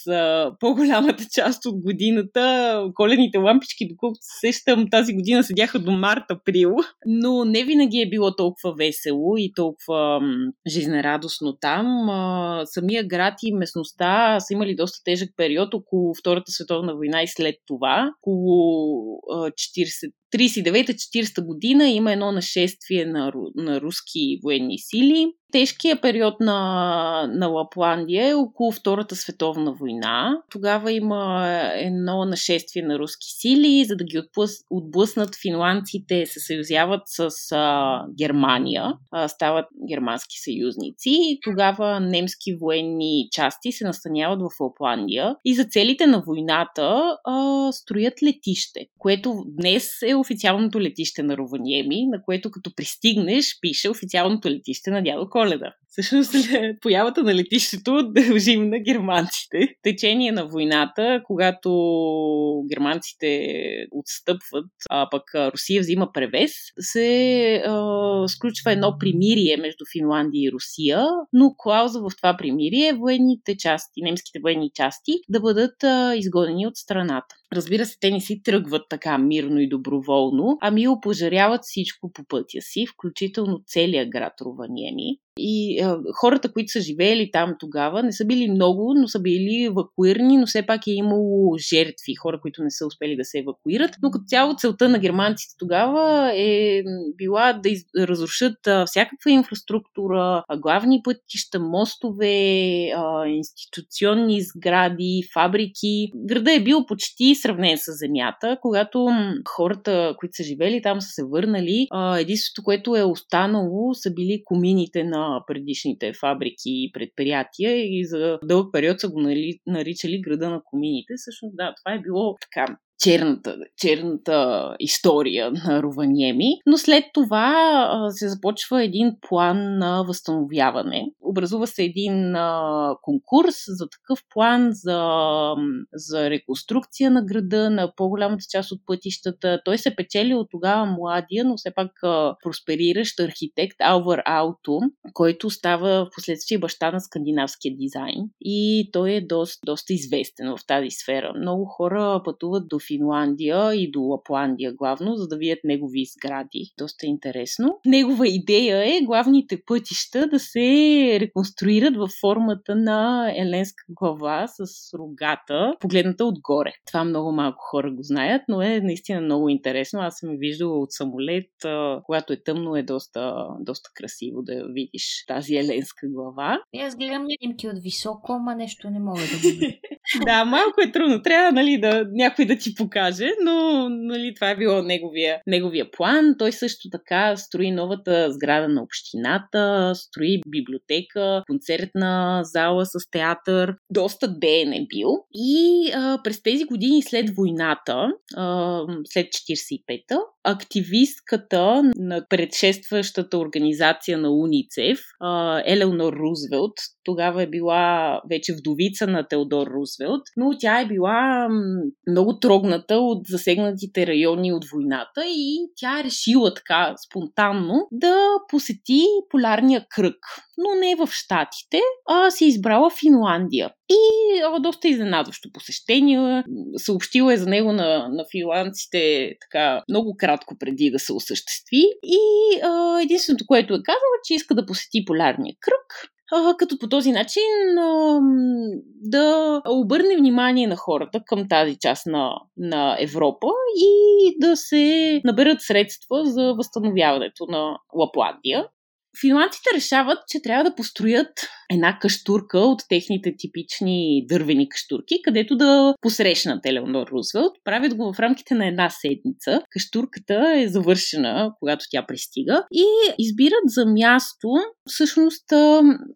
по-голямата част от годината. Коледните лампички, доколкото се сещам, тази година седяха до март-април, но не винаги е било толкова весело и толкова жизнерадостно там. Самия град и местността са имали доста тежък период около Втората световна война и след това. Около 40 39-40 година има едно нашествие на, на руски военни сили. Тежкият период на, на Лапландия е около Втората световна война. Тогава има едно нашествие на руски сили, за да ги отблъс, отблъснат финландците се съюзяват с а, Германия, а, стават германски съюзници. Тогава немски военни части се настаняват в Лапландия и за целите на войната а, строят летище, което днес е официалното летище на Рованиеми, на което като пристигнеш, пише официалното летище на дядо Коледа. Всъщност, <laughs> появата на летището дължим на германците. Течение на войната, когато германците отстъпват, а пък Русия взима превес, се а, сключва едно примирие между Финландия и Русия, но клауза в това примирие е военните части, немските военни части, да бъдат а, изгонени от страната. Разбира се, те не си тръгват така мирно и доброволно, ами опожаряват всичко по пътя си, включително целия град Рованиеми. И е, хората, които са живеели там тогава, не са били много, но са били евакуирани, но все пак е имало жертви, хора, които не са успели да се евакуират. Но като цяло целта на германците тогава е била да из... разрушат а, всякаква инфраструктура, а, главни пътища, мостове, а, институционни сгради, фабрики. Града е бил почти сравнен с земята. Когато хората, които са живели там, са се върнали, а, единството, което е останало, са били комините на предишните фабрики и предприятия и за дълъг период са го наричали града на комините. Всъщност, да, това е било така черната, черната история <laughs> на Руваниеми, но след това се започва един план на възстановяване. Образува се един конкурс за такъв план за, за реконструкция на града, на по-голямата част от пътищата. Той се печели от тогава младия, но все пак проспериращ архитект Алвар Ауто, който става в последствие баща на скандинавския дизайн и той е доста, доста известен в тази сфера. Много хора пътуват до Финландия и до Лапландия главно, за да видят негови сгради. Доста интересно. Негова идея е главните пътища да се реконструират в формата на еленска глава с рогата, погледната отгоре. Това много малко хора го знаят, но е наистина много интересно. Аз съм виждала от самолет, когато е тъмно е доста, доста красиво да видиш тази еленска глава. И аз гледам снимки от високо, ама нещо не мога да <laughs> го Да, малко е трудно. Трябва нали, да, някой да ти покаже, но нали, това е било неговия, неговия план. Той също така строи новата сграда на общината, строи библиотека, концертна зала с театър. Доста ден е бил. И а, през тези години след войната, а, след 45-та, активистката на предшестващата организация на УНИЦЕФ, Елеонор Рузвелт, тогава е била вече вдовица на Теодор Рузвелт, но тя е била много трогната от засегнатите райони от войната и тя е решила така спонтанно да посети полярния кръг, но не в Штатите, а си избрала Финландия. И о, доста изненадващо посещение. Съобщила е за него на, на финландците така много кратко преди да се осъществи. И а, единственото, което е казала, че иска да посети полярния кръг като по този начин да обърне внимание на хората към тази част на, на Европа и да се наберат средства за възстановяването на Лапландия финландците решават, че трябва да построят една каштурка от техните типични дървени каштурки, където да посрещнат Елеонор Рузвелт. Правят го в рамките на една седмица. Каштурката е завършена, когато тя пристига и избират за място всъщност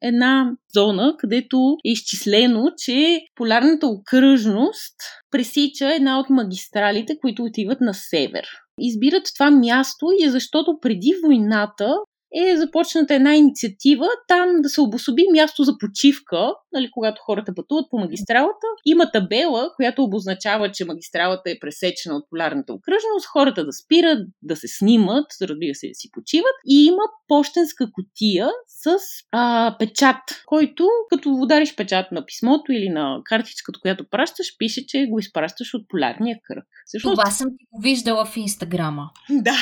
една зона, където е изчислено, че полярната окръжност пресича една от магистралите, които отиват на север избират това място и е защото преди войната е започната една инициатива там да се обособи място за почивка, нали, когато хората пътуват по магистралата. Има табела, която обозначава, че магистралата е пресечена от полярната окръжност, хората да спират, да се снимат, разбира се, да си почиват. И има почтенска котия с а, печат, който като удариш печат на писмото или на картичката, която пращаш, пише, че го изпращаш от полярния кръг. Всъщност... Това съм ти го виждала в Инстаграма. <laughs> Да.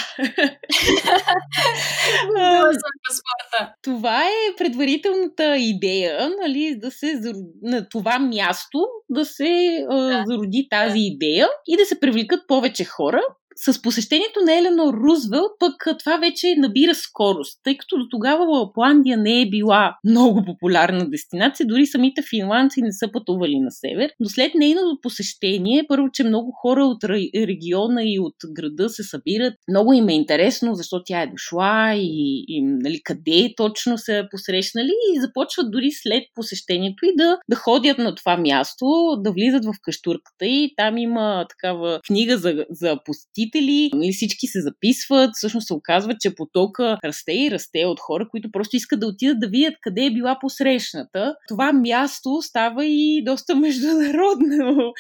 Това е предварителната идея, нали, да се на това място да се да. зароди тази идея и да се привлекат повече хора с посещението на Еленор Рузвелт пък това вече набира скорост, тъй като до тогава Лапландия не е била много популярна дестинация, дори самите финландци не са пътували на север. Но след нейното посещение, първо, че много хора от региона и от града се събират, много им е интересно защо тя е дошла и, и нали, къде точно са посрещнали и започват дори след посещението и да, да ходят на това място, да влизат в каштурката и там има такава книга за, за посетители посетители, нали, всички се записват, всъщност се оказва, че потока расте и расте от хора, които просто искат да отидат да видят къде е била посрещната. Това място става и доста <laughs> международно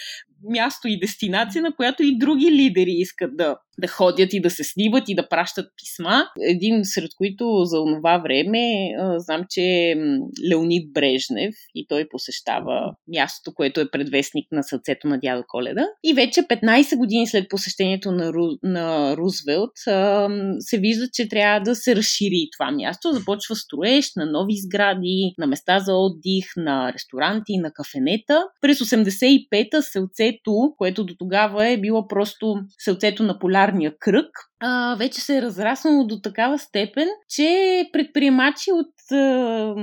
място и дестинация, на която и други лидери искат да, да ходят и да се снимат и да пращат писма. Един сред които за това време знам, че е Леонид Брежнев и той посещава мястото, което е предвестник на сърцето на дядо Коледа. И вече 15 години след посещението на, Ру, на Рузвелт се вижда, че трябва да се разшири това място. Започва строеж на нови сгради, на места за отдих, на ресторанти, на кафенета. През 85-та се оце сълцето, което до тогава е било просто сълцето на полярния кръг, а, вече се е разраснало до такава степен, че предприемачи от а,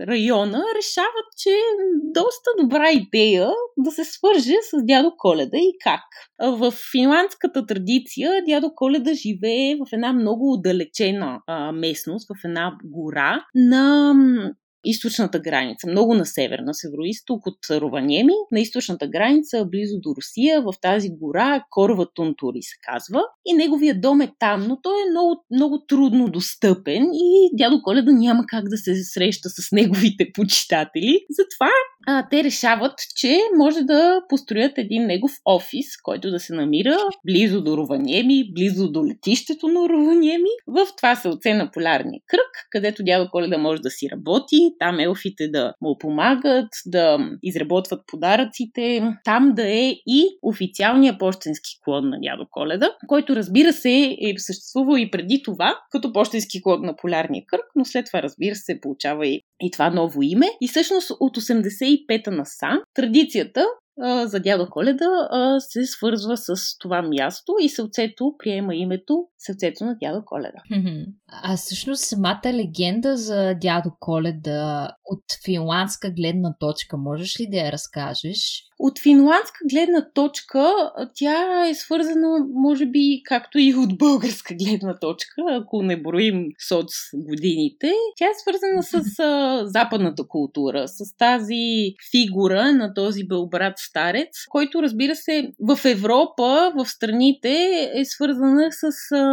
района решават, че е доста добра идея да се свърже с дядо Коледа и как. В финландската традиция дядо Коледа живее в една много отдалечена а, местност, в една гора на източната граница, много на север, на североисток от Рованеми, на източната граница, близо до Русия, в тази гора, Корва Тунтури се казва. И неговия дом е там, но той е много, много трудно достъпен и дядо Коледа няма как да се среща с неговите почитатели. Затова а, те решават, че може да построят един негов офис, който да се намира близо до Рованеми, близо до летището на Рованеми, в това селце на Полярния кръг, където дядо Коледа може да си работи, там елфите да му помагат, да изработват подаръците, там да е и официалния почтенски клон на дядо Коледа, който разбира се е съществувал и преди това, като почтенски клон на Полярния кръг, но след това разбира се получава и, и това ново име. И всъщност от 85-та насам традицията за дядо Коледа се свързва с това място и сълцето приема името сърцето на дядо Коледа. А всъщност самата легенда за дядо Коледа от финландска гледна точка, можеш ли да я разкажеш? От финландска гледна точка тя е свързана, може би, както и от българска гледна точка, ако не броим соц годините. Тя е свързана с а, западната култура, с тази фигура на този бълбрат старец, който, разбира се, в Европа, в страните е свързана с а,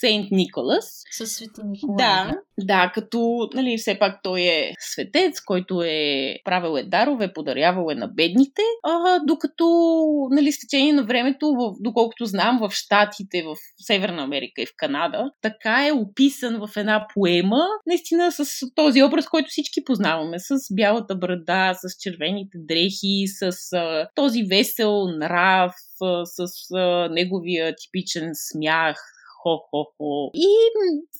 Сейнт Николас. Със Свети Николай. Да, да, като, нали, все пак той е светец, който е правил е дарове, подарявал е на бедните, а, докато, нали, с течение на времето, в, доколкото знам, в Штатите, в Северна Америка и в Канада, така е описан в една поема, наистина с този образ, който всички познаваме, с бялата брада, с червените дрехи, с а, този весел нрав, с неговия типичен смях, Хо-хо-хо. И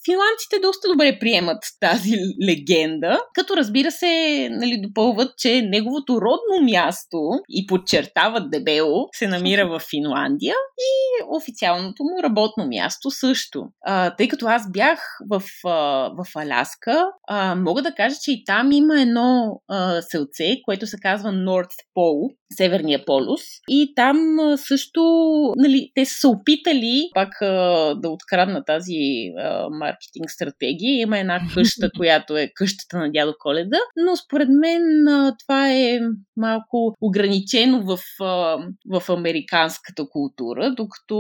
финландците доста добре приемат тази легенда, като разбира се, нали, допълват, че неговото родно място и подчертават дебело се намира в Финландия и официалното му работно място също. А, тъй като аз бях в, а, в Аляска, а, мога да кажа, че и там има едно а, селце, което се казва North Pole, Северния полюс. И там също, нали, те са се опитали пак а, да открадна тази а, маркетинг стратегия. Има една <laughs> къща, която е къщата на дядо Коледа, но според мен а, това е малко ограничено в, а, в американската култура, докато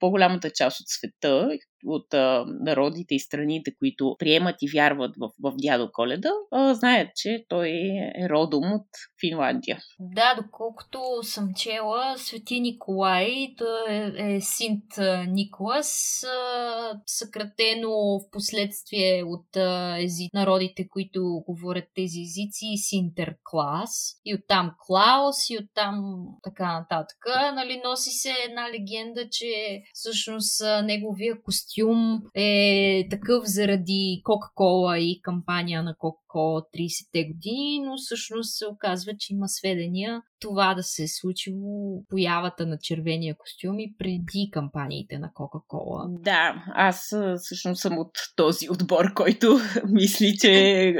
по-голямата част от света, от а, народите и страните, които приемат и вярват в, в дядо Коледа, а, знаят, че той е родом от Финландия. Да, доколкото съм чела, Свети Николай, той е, е Синт Николас, а, съкратено в последствие от а, ези, народите, които говорят тези езици, Синтерклас, и оттам Клаус, и оттам така нататък. Нали, носи се една легенда, че всъщност неговия костюм костюм е такъв заради Кока-Кола и кампания на Кока-Кола 30-те години, но всъщност се оказва, че има сведения това да се е случило появата на червения костюм и преди кампаниите на Кока-Кола. Да, аз всъщност съм от този отбор, който <laughs> мисли, че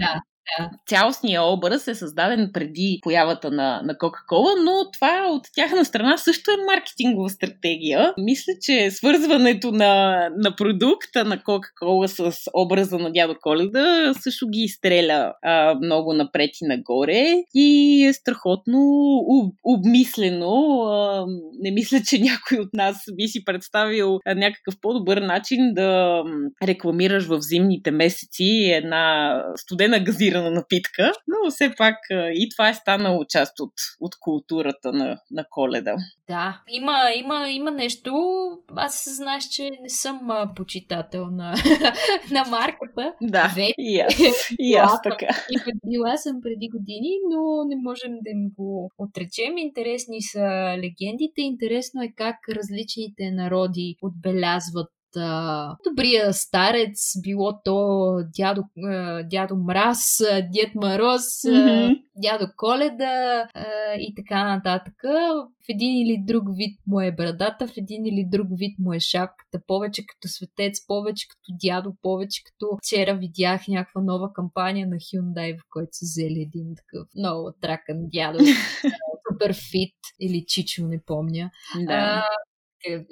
да. Да. Цялостният образ е създаден преди появата на, на Кока-Кола, но това от тяхна страна също е маркетингова стратегия. Мисля, че свързването на, на продукта на Кока-Кола с образа на дядо Коледа също ги изстреля а, много напред и нагоре и е страхотно об, обмислено. А, не мисля, че някой от нас би си представил някакъв по-добър начин да рекламираш в зимните месеци една студена газира газирана напитка, но все пак и това е станало част от, от културата на, на коледа. Да, има, има, има нещо. Аз знаеш, че не съм почитател на, <laughs> на марката. Да, Ве... и аз, <laughs> и аз така. И била съм преди години, но не можем да им го отречем. Интересни са легендите. Интересно е как различните народи отбелязват а, добрия старец, било то дядо, а, дядо Мраз, дед Мороз, mm-hmm. а, дядо Коледа а, и така нататък. В един или друг вид му е брадата, в един или друг вид му е шапката, повече като светец, повече като дядо, повече като вчера видях някаква нова кампания на Hyundai, в който са взели един такъв много тракан дядо, <laughs> супер фит или чичо, не помня. Да. А, е,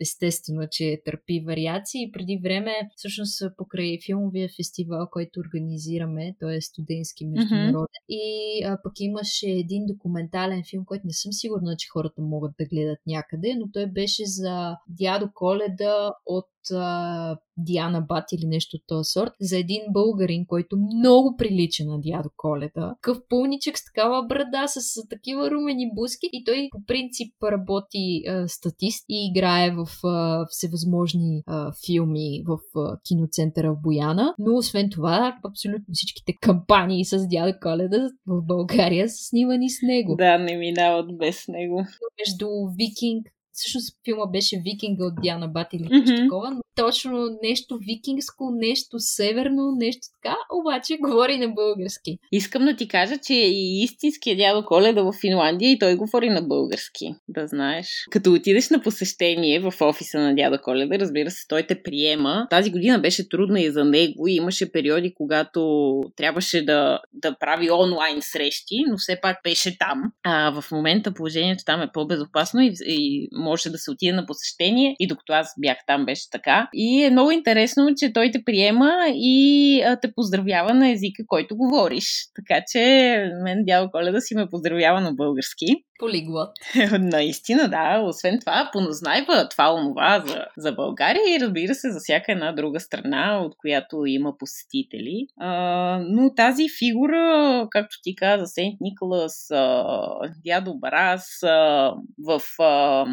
естествено, че търпи вариации. Преди време, всъщност, покрай филмовия фестивал, който организираме, той е студентски международен. Mm-hmm. И а, пък имаше един документален филм, който не съм сигурна, че хората могат да гледат някъде, но той беше за дядо Коледа от а, Диана Бат или нещо от този сорт, за един българин, който много прилича на дядо Коледа. Къв пълничък с такава брада, с, с такива румени буски и той по принцип работи а, статист и играе в а, всевъзможни а, филми в а, киноцентъра в Бояна, но освен това абсолютно всичките кампании с дядо Коледа в България са снимани с него. Да, не минават без него. Между Викинг, всъщност филма беше Викинга от Диана Бат или нещо mm-hmm. такова, но точно нещо викингско, нещо северно, нещо така, обаче говори на български. Искам да ти кажа, че и истинският дядо Коледа в Финландия и той говори на български, да знаеш. Като отидеш на посещение в офиса на дядо Коледа, разбира се, той те приема. Тази година беше трудна и за него и имаше периоди, когато трябваше да, да прави онлайн срещи, но все пак беше там. А в момента положението там е по-безопасно и, и може да се отиде на посещение и докато аз бях там беше така. И е много интересно, че той те приема и те поздравява на езика, който говориш. Така че мен дядо Коледа си ме поздравява на български. Полиглот. <laughs> Наистина, да. Освен това, поназнайва това онова за, за България и разбира се за всяка една друга страна, от която има посетители. А, но тази фигура, както ти каза, Сент Николас, а, дядо Барас, а, в а,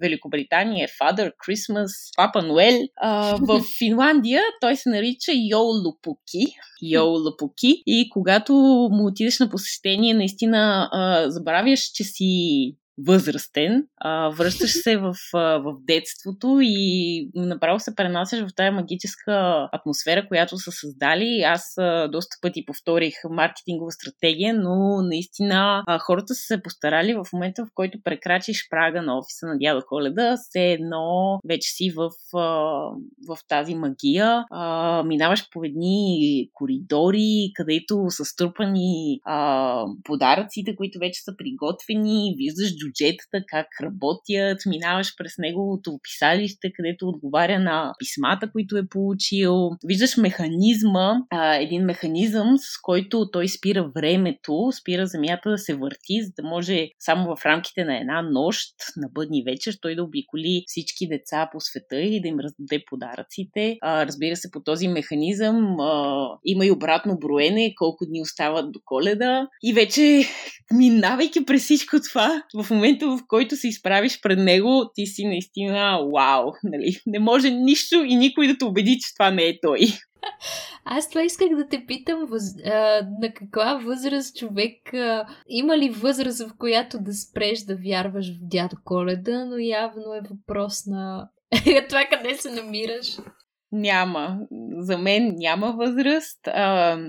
Великобритания е Father Christmas, Папа Ноел. А, в <laughs> Финландия той се нарича Йолупуки. Йолупуки. И когато му отидеш на посещение, наистина а, забравяш, че си que възрастен, а, връщаш се в, в детството и направо се пренасяш в тая магическа атмосфера, която са създали. Аз а, доста пъти повторих маркетингова стратегия, но наистина а, хората са се постарали в момента, в който прекрачиш прага на офиса на дядо Коледа, все едно вече си в, а, в тази магия. А, минаваш по едни коридори, където са струпани а, подаръците, които вече са приготвени, виждаш джуджетата как работят, минаваш през неговото писалище, където отговаря на писмата, които е получил. Виждаш механизма, а, един механизъм, с който той спира времето, спира земята да се върти, за да може само в рамките на една нощ, на бъдни вечер, той да обиколи всички деца по света и да им раздаде подаръците. А, разбира се, по този механизъм а, има и обратно броене, колко дни остават до коледа. И вече, минавайки през всичко това, в момента в който се изправиш пред него, ти си наистина вау, нали? Не може нищо и никой да те убеди, че това не е той. <laughs> Аз това исках да те питам, въз, а, на каква възраст човек, а, има ли възраст, в която да спреш да вярваш в дядо Коледа, но явно е въпрос на <laughs> това къде се намираш. Няма. За мен няма възраст.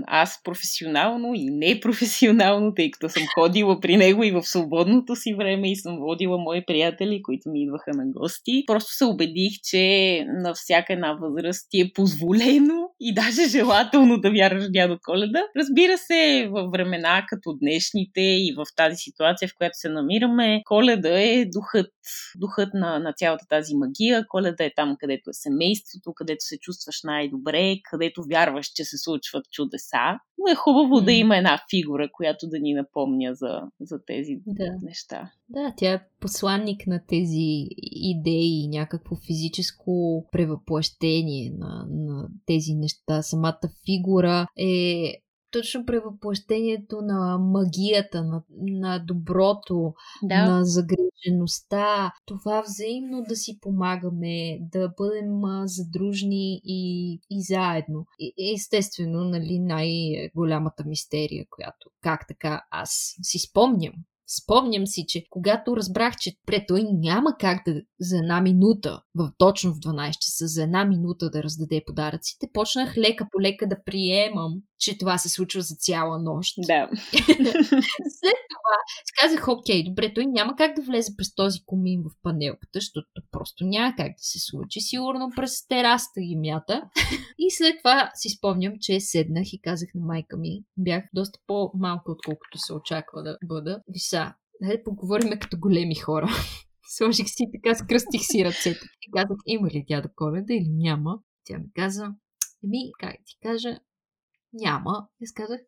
Аз професионално и непрофесионално, тъй като съм ходила при него и в свободното си време и съм водила мои приятели, които ми идваха на гости. Просто се убедих, че на всяка една възраст ти е позволено и даже желателно да вярваш дядо Коледа. Разбира се, във времена като днешните и в тази ситуация, в която се намираме, Коледа е духът, духът на, на цялата тази магия. Коледа е там, където е семейството, където се чувстваш най-добре, където вярваш, че се случват чудеса. Но е хубаво mm. да има една фигура, която да ни напомня за, за тези да. неща. Да, тя е посланник на тези идеи, някакво физическо превъплъщение на, на тези неща. Самата фигура е точно превъплъщението на магията, на, на доброто, да. на загрижеността, това взаимно да си помагаме, да бъдем задружни и, и заедно. И, естествено, нали, най-голямата мистерия, която как така аз си спомням Спомням си, че когато разбрах, че пре той няма как да за една минута, в точно в 12 часа, за една минута да раздаде подаръците, почнах лека по лека да приемам, че това се случва за цяла нощ. Да. <laughs> След това казах, окей, добре, той няма как да влезе през този комин в панелката, защото просто няма как да се случи. Сигурно през тераста ги мята. и след това си спомням, че седнах и казах на майка ми, бях доста по-малка, отколкото се очаква да бъда. Виса, да поговорим като големи хора. <laughs> Сложих си така, скръстих си ръцете. И казах, има ли тя да коледа или няма? Тя ми каза, еми, как ти кажа, няма. Аз казах,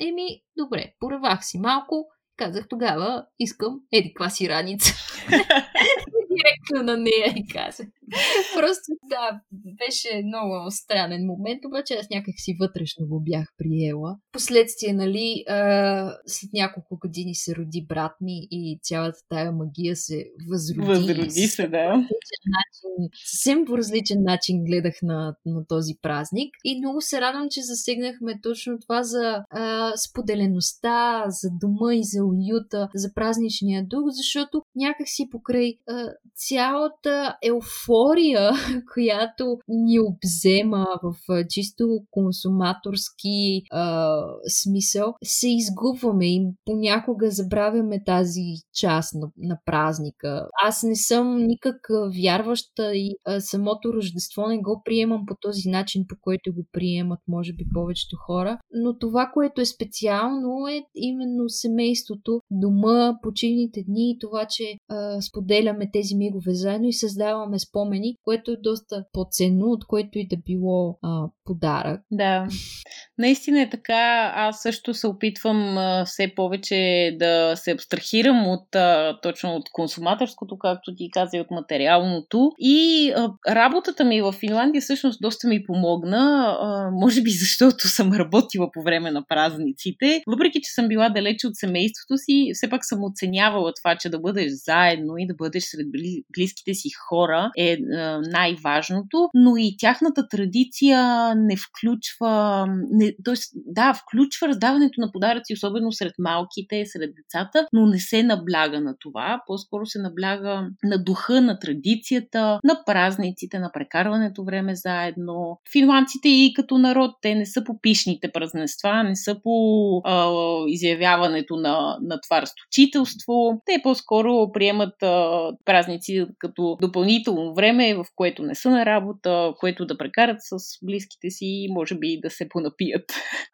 еми, добре, поръвах си малко, казах тогава, искам еди си раница. <laughs> Директно на нея и казах. Просто да, беше много странен момент, обаче аз някак си вътрешно го бях приела. Последствие, нали, а, след няколко години се роди брат ми и цялата тая магия се възроди. Възроди се, да. Начин, съвсем по различен начин гледах на, на този празник и много се радвам, че засегнахме точно това за а, споделеността, за дома и за уюта, за празничния дух, защото някак си покрай а, цялата еуфория <laughs> която ни обзема в чисто консуматорски а, смисъл, се изгубваме и понякога забравяме тази част на, на празника. Аз не съм никак вярваща и а, самото Рождество не го приемам по този начин, по който го приемат, може би, повечето хора. Но това, което е специално е именно семейството, дома, почивните дни и това, че а, споделяме тези мигове заедно и създаваме спомени което е доста по-ценно, от което и да било а, подарък. Да, наистина е така. Аз също се опитвам а, все повече да се абстрахирам от а, точно от консуматорското, както ти каза, и от материалното. И а, работата ми в Финландия всъщност доста ми помогна, а, може би защото съм работила по време на празниците. Въпреки, че съм била далече от семейството си, все пак съм оценявала това, че да бъдеш заедно и да бъдеш сред близките си хора е най-важното, но и тяхната традиция не включва, не, т.е. да, включва раздаването на подаръци, особено сред малките, сред децата, но не се набляга на това. По-скоро се набляга на духа, на традицията, на празниците, на прекарването време заедно. Финландците и като народ, те не са по пишните празненства, не са по а, изявяването на, на това разточителство. Те по-скоро приемат а, празници като допълнително време, в което не са на работа, което да прекарат с близките си и може би да се понапият.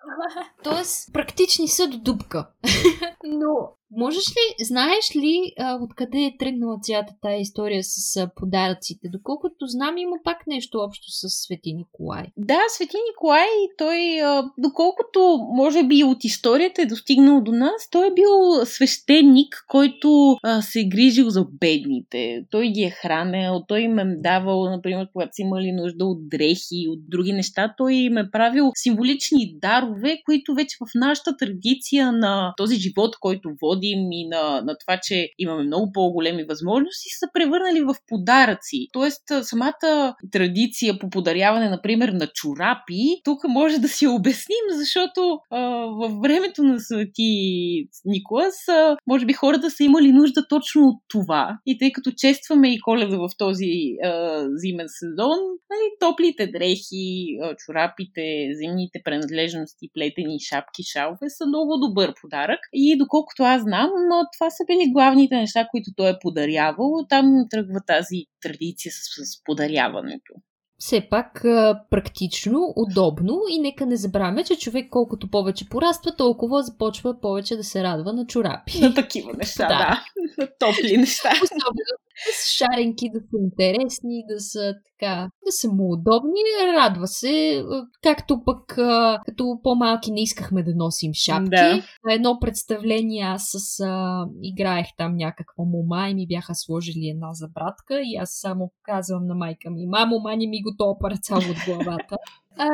<laughs> Тоест, практични са до дупка. <laughs> Но Можеш ли, знаеш ли а, откъде е тръгнала цялата тая история с а, подаръците? Доколкото знам, има пак нещо общо с Свети Николай. Да, Свети Николай, той, а, доколкото може би от историята е достигнал до нас, той е бил свещеник, който а, се е грижил за бедните. Той ги е хранел, той им е давал, например, когато са имали нужда от дрехи, от други неща, той им е правил символични дарове, които вече в нашата традиция на този живот, който води, ходим и на, на това, че имаме много по-големи възможности, са превърнали в подаръци. Тоест, самата традиция по подаряване, например, на чорапи, тук може да си обясним, защото а, във времето на Свети Николас, а, може би хората са имали нужда точно от това. И тъй като честваме и коледа в този а, зимен сезон, нали, топлите дрехи, а, чорапите, зимните принадлежности, плетени шапки, шалове са много добър подарък. И доколкото аз знам, но това са били главните неща, които той е подарявал. Там тръгва тази традиция с, с подаряването все пак практично, удобно и нека не забравяме, че човек колкото повече пораства, толкова започва повече да се радва на чорапи. На такива неща, да. да. На топли неща. Особено да са шаренки, да са интересни, да са така, да са му удобни, радва се, както пък като по-малки не искахме да носим шапки. Да. На едно представление аз с, а, играех там някаква мома и ми бяха сложили една забратка и аз само казвам на майка ми, мамо, мани ми го топър цяло от главата. <laughs> А,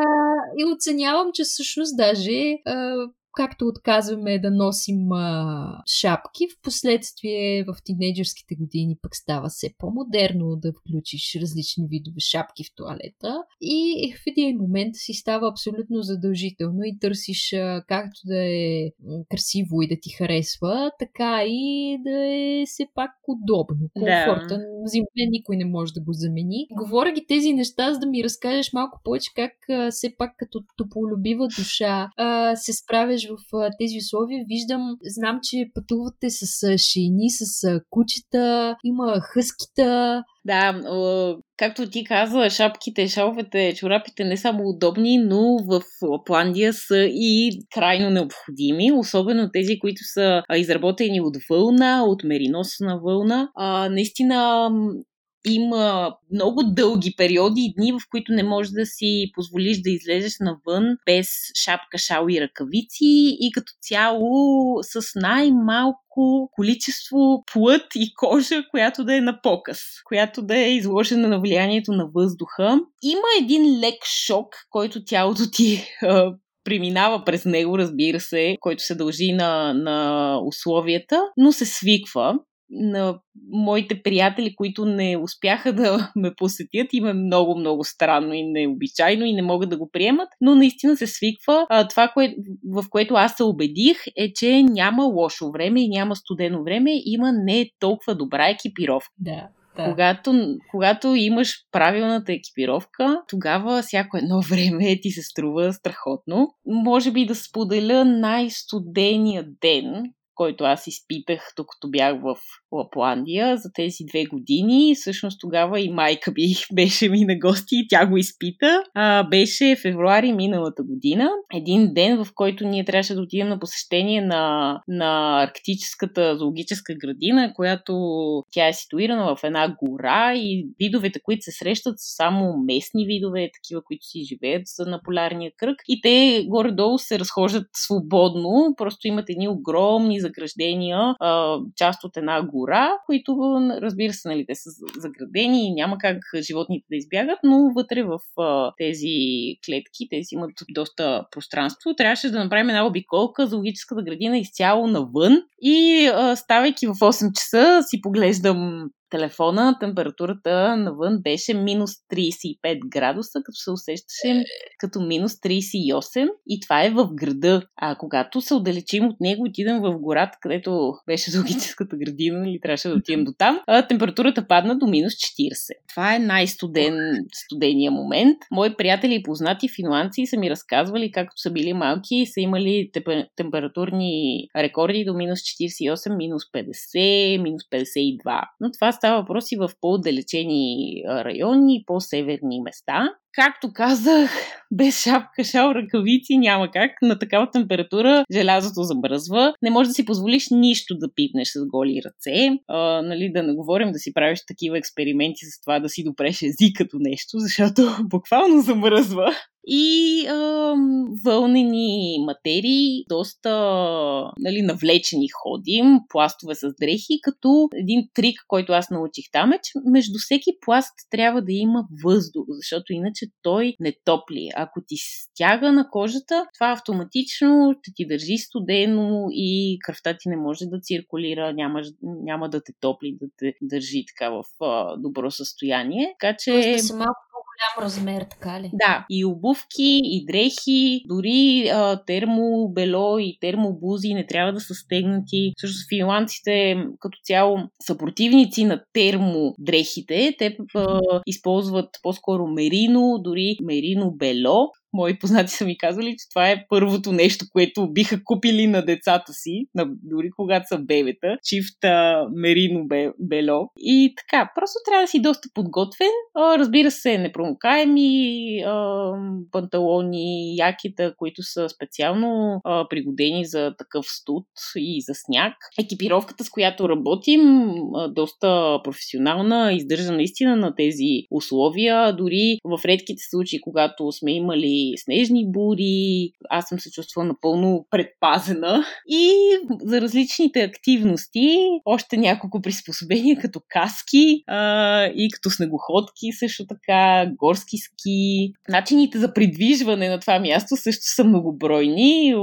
и оценявам, че всъщност даже а, както отказваме да носим а, шапки, в последствие в тинейджърските години пък става все по-модерно да включиш различни видове шапки в туалета и в един момент си става абсолютно задължително и търсиш а, както да е красиво и да ти харесва, така и да е все пак удобно, комфортен. Да. Зима никой не може да го замени. Говоря ги тези неща, за да ми разкажеш малко повече как а, все пак като тополюбива душа а, се справяш в тези условия. Виждам, знам, че пътувате с шейни, с кучета, има хъскита. Да, както ти каза, шапките, шаловете, чорапите не само удобни, но в Лапландия са и крайно необходими, особено тези, които са изработени от вълна, от мериносна вълна. А, наистина има много дълги периоди и дни, в които не можеш да си позволиш да излезеш навън без шапка, шал и ръкавици и като цяло с най-малко количество плът и кожа, която да е на показ, която да е изложена на влиянието на въздуха. Има един лек шок, който тялото ти преминава през него, разбира се, който се дължи на, на условията, но се свиква на моите приятели, които не успяха да <laughs> ме посетят, им е много, много странно и необичайно и не могат да го приемат, но наистина се свиква. А, това, кое, в което аз се убедих, е, че няма лошо време и няма студено време, има не толкова добра екипировка. Да. Да. Когато, когато имаш правилната екипировка, тогава всяко едно <laughs> време ти се струва страхотно. Може би да споделя най-студения ден, който аз изпитах, докато бях в Лапландия за тези две години. Всъщност тогава и майка ми <laughs> беше ми на гости и тя го изпита. А, беше февруари миналата година. Един ден, в който ние трябваше да отидем на посещение на, на Арктическата зоологическа градина, която тя е ситуирана в една гора и видовете, които се срещат, са само местни видове, такива, които си живеят на полярния кръг. И те горе-долу се разхождат свободно, просто имат едни огромни заграждения, част от една гора които, разбира се, нали, те са заградени и няма как животните да избягат, но вътре в тези клетки, те си имат доста пространство. Трябваше да направим една обиколка за логическата градина изцяло навън и ставайки в 8 часа си поглеждам телефона температурата навън беше минус 35 градуса, като се усещаше като минус 38 и това е в града. А когато се отдалечим от него, отидем в гората, където беше <laughs> зоологическата градина или трябваше да отидем до там, а, температурата падна до минус 40. Това е най-студен студения момент. Мои приятели и познати финландци са ми разказвали, както са били малки и са имали температурни рекорди до минус 48, минус 50, минус 52. Но това става въпрос и в по-отдалечени райони, по-северни места. Както казах, без шапка, шал, ръкавици няма как. На такава температура желязото замръзва. Не можеш да си позволиш нищо да пипнеш с голи ръце. А, нали, да не говорим да си правиш такива експерименти с това да си допреш език като нещо, защото <laughs> буквално замръзва и а, вълнени материи, доста нали, навлечени ходим, пластове с дрехи, като един трик, който аз научих там е, че между всеки пласт трябва да има въздух, защото иначе той не топли. Ако ти стяга на кожата, това автоматично ще ти държи студено и кръвта ти не може да циркулира, няма, няма да те топли, да те държи така в а, добро състояние. Така че... Може да са малко голям размер, така ли? Да, и обувки, и дрехи, дори а, термобело и термобузи не трябва да са стегнати. Също финландците като цяло са противници на термодрехите. Те а, използват по-скоро мерино, дори мерино бело, мои познати са ми казали, че това е първото нещо, което биха купили на децата си, на, дори когато са бебета, чифта мерино бе, бело. И така, просто трябва да си доста подготвен. А, разбира се, непромокаеми а, панталони, якита, които са специално а, пригодени за такъв студ и за сняг. Екипировката, с която работим, а, доста професионална, издържа наистина на тези условия. Дори в редките случаи, когато сме имали снежни бури. Аз съм се чувствала напълно предпазена. И за различните активности, още няколко приспособления, като каски а, и като снегоходки, също така, горски ски. Начините за придвижване на това място също са многобройни.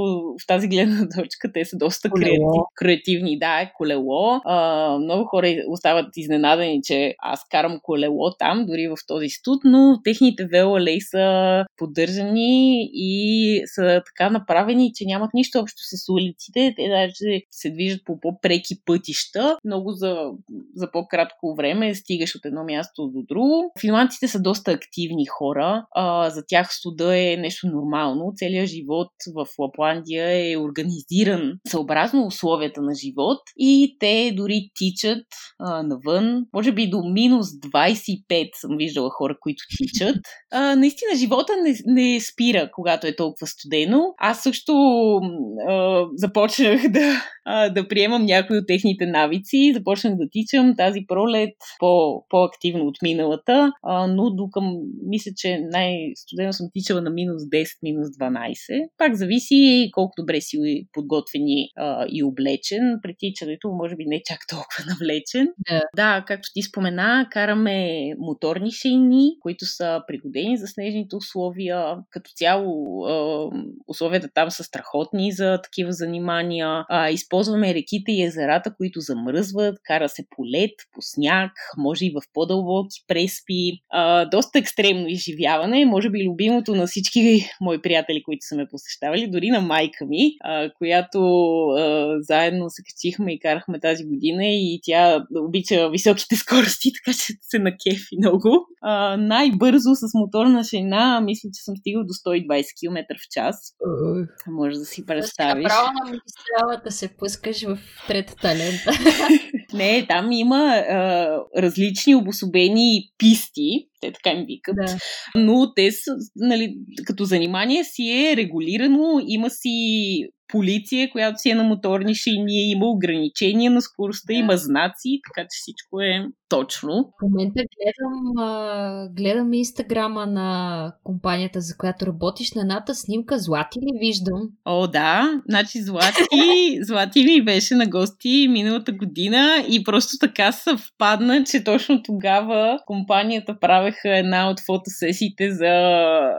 В тази гледна точка те са доста креативни. креативни. Да, е колело. А, много хора остават изненадани, че аз карам колело там, дори в този студ, но техните велолей са поддържани организирани и са така направени, че нямат нищо общо с улиците. Те даже се движат по по-преки пътища. Много за, за по-кратко време стигаш от едно място до друго. Финландците са доста активни хора. А, за тях студа е нещо нормално. Целият живот в Лапландия е организиран съобразно условията на живот и те дори тичат а, навън. Може би до минус 25 съм виждала хора, които тичат. А, наистина живота не, не спира, когато е толкова студено. Аз също а, започнах да, а, да приемам някои от техните навици. Започнах да тичам тази пролет по, по-активно от миналата, а, но докъм мисля, че най-студено съм тичала на минус 10, минус 12. Пак зависи колко добре си подготвени а, и облечен. При тичането може би не чак толкова <laughs> навлечен. Да. да, както ти спомена, караме моторни шейни, които са пригодени за снежните условия като цяло условията там са страхотни за такива занимания. използваме реките и езерата, които замръзват, кара се по лед, по сняг, може и в по-дълбоки преспи. доста екстремно изживяване, може би любимото на всички мои приятели, които са ме посещавали, дори на майка ми, която заедно се качихме и карахме тази година и тя обича високите скорости, <laughs> така че се накефи много. най-бързо с моторна шейна, мисля, че съм стигал до 120 км в час. Uh. Може да си представиш. Право на магистралата се пускаш в трета талента. <laughs> Не, там има а, различни обособени писти, те така им викат. Да. Но те са, нали, като занимание си е регулирано, има си полиция, която си е на моторни шейни, има ограничения на скоростта, да. има знаци, така че всичко е точно. В момента гледам, а, гледам инстаграма на компанията, за която работиш. На едната снимка Злати ли виждам? О, да. Значи Злати, <laughs> Злати ми беше на гости миналата година и просто така съвпадна, че точно тогава компанията правеха една от фотосесиите за,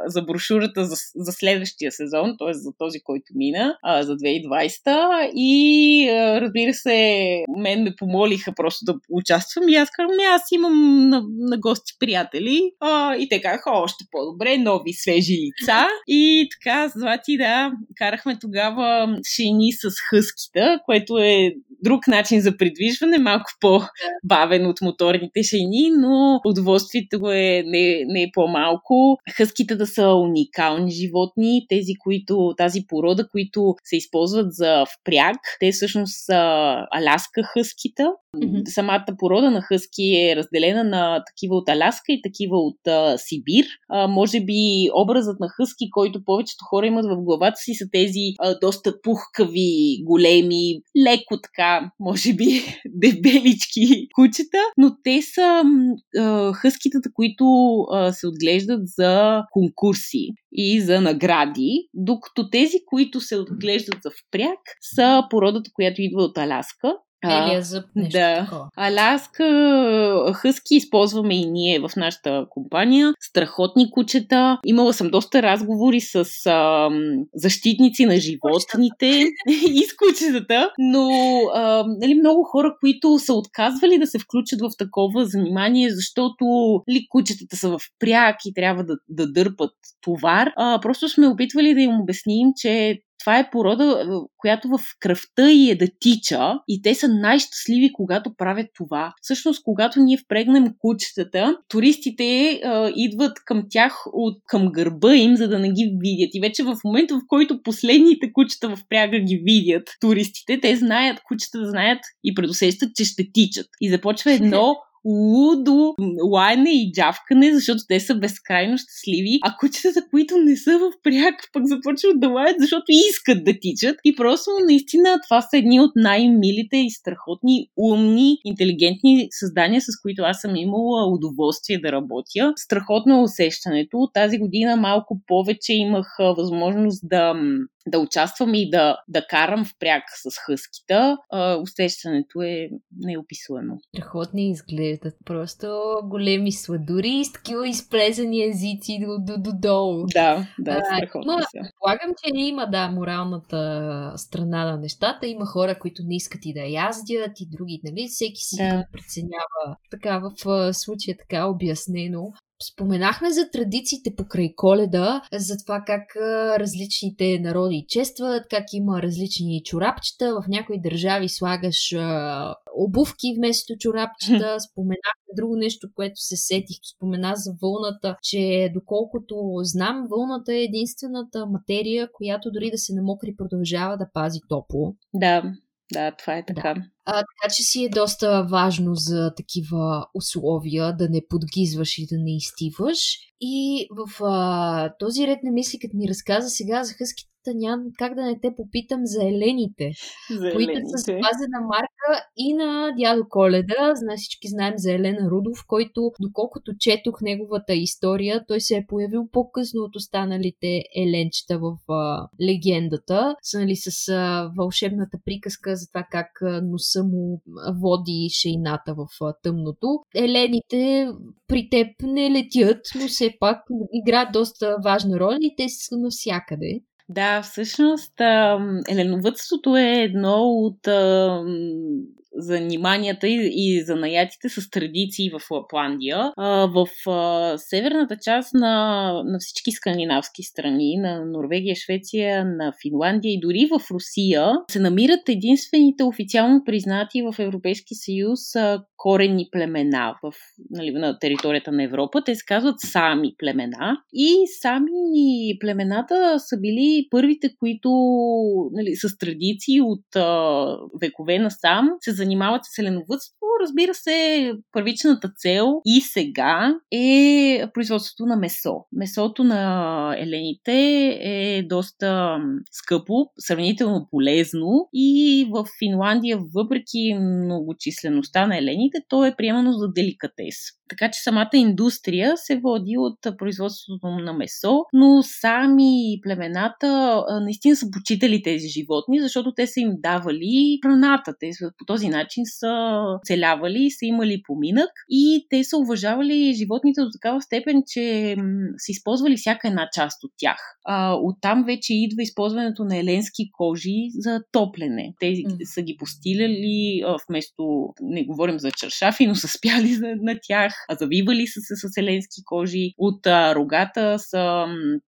за брошурата за, за следващия сезон, т.е. за този, който мина. А, за 2020 и а, разбира се, мен ме помолиха просто да участвам и аз казвам, не, аз имам на, на гости приятели а, и те казаха, още по-добре, нови свежи лица и така, Злати, да, карахме тогава шейни с хъските, което е друг начин за придвижване, малко по-бавен от моторните шейни, но удоволствието е не, не е по-малко. Хъските да са уникални животни, тези, които, тази порода, които се използват за впряг, те всъщност са аляска хъскита. Mm-hmm. Самата порода на хъски е разделена на такива от Аляска и такива от а, Сибир. А, може би образът на хъски, който повечето хора имат в главата си, са тези а, доста пухкави, големи, леко така, може би, <laughs> дебелички кучета, но те са а, хъскитата, които а, се отглеждат за конкурси и за награди, докато тези, които се отглеждат за впряг, са породата, която идва от Аляска Белия зъб, нещо да. такова. Аляска хъски използваме и ние в нашата компания. Страхотни кучета. Имала съм доста разговори с а, защитници на животните <laughs> и с кучетата, но а, нали, много хора, които са отказвали да се включат в такова занимание, защото ли кучетата са в пряк и трябва да, да дърпат товар. А, просто сме опитвали да им обясним, че това е порода, която в кръвта й е да тича и те са най-щастливи, когато правят това. Всъщност, когато ние впрегнем кучетата, туристите а, идват към тях от към гърба им, за да не ги видят. И вече в момента, в който последните кучета в пряга ги видят туристите, те знаят, кучета знаят и предусещат, че ще тичат. И започва <laughs> едно лудо лайне и джавкане, защото те са безкрайно щастливи, а кучетата, които не са в пряк, пък започват да лаят, защото искат да тичат. И просто наистина това са едни от най-милите и страхотни, умни, интелигентни създания, с които аз съм имала удоволствие да работя. Страхотно е усещането. Тази година малко повече имах възможност да да участвам и да, да карам в пряк с хъскита, а, усещането е неописуемо. Страхотни изглеждат. Просто големи сладури с такива изплезани езици до, до, до долу. Да, да, страхотно са. Предполагам, че има, да, моралната страна на нещата. Има хора, които не искат и да яздят, и други, нали? Всеки си да. преценява така в случая така обяснено. Споменахме за традициите покрай коледа, за това как различните народи честват, как има различни чорапчета. В някои държави слагаш а, обувки вместо чорапчета. Споменахме друго нещо, което се сетих. Спомена за вълната, че доколкото знам, вълната е единствената материя, която дори да се намокри продължава да пази топло. Да. Да, това е така. Да. А, така че си е доста важно за такива условия да не подгизваш и да не изтиваш. И в а, този ред на мисли, като ми разказа сега за хъските няма как да не те попитам за елените, за които елените. са запазена марка и на дядо Коледа. Зна, всички знаем за Елена Рудов, който, доколкото четох неговата история, той се е появил по-късно от останалите еленчета в а, легендата, са, нали, с а, вълшебната приказка за това как а, носа му води шейната в а, тъмното. Елените при теб не летят, но пак играят доста важна роля и те са навсякъде. Да, всъщност еленовътството е едно от заниманията и, и занаятите с традиции в Лапландия. А, в а, северната част на, на всички скандинавски страни, на Норвегия, Швеция, на Финландия и дори в Русия, се намират единствените официално признати в Европейски съюз а, коренни племена в, нали, на територията на Европа. Те се казват сами племена. И сами племената са били първите, които нали, с традиции от а, векове насам се занимават с еленовътство. Разбира се, първичната цел и сега е производството на месо. Месото на елените е доста скъпо, сравнително полезно и в Финландия, въпреки многочислеността на елените, то е приемано за деликатес. Така че самата индустрия се води от производството на месо, но сами племената наистина са почитали тези животни, защото те са им давали храната. Те по този начин са целявали, са имали поминък и те са уважавали животните до такава степен, че са използвали всяка една част от тях. А, оттам вече идва използването на еленски кожи за топлене. Те mm. са ги постиляли вместо, не говорим за чершафи, но са спяли на, на тях, завивали са се с еленски кожи. От а, рогата са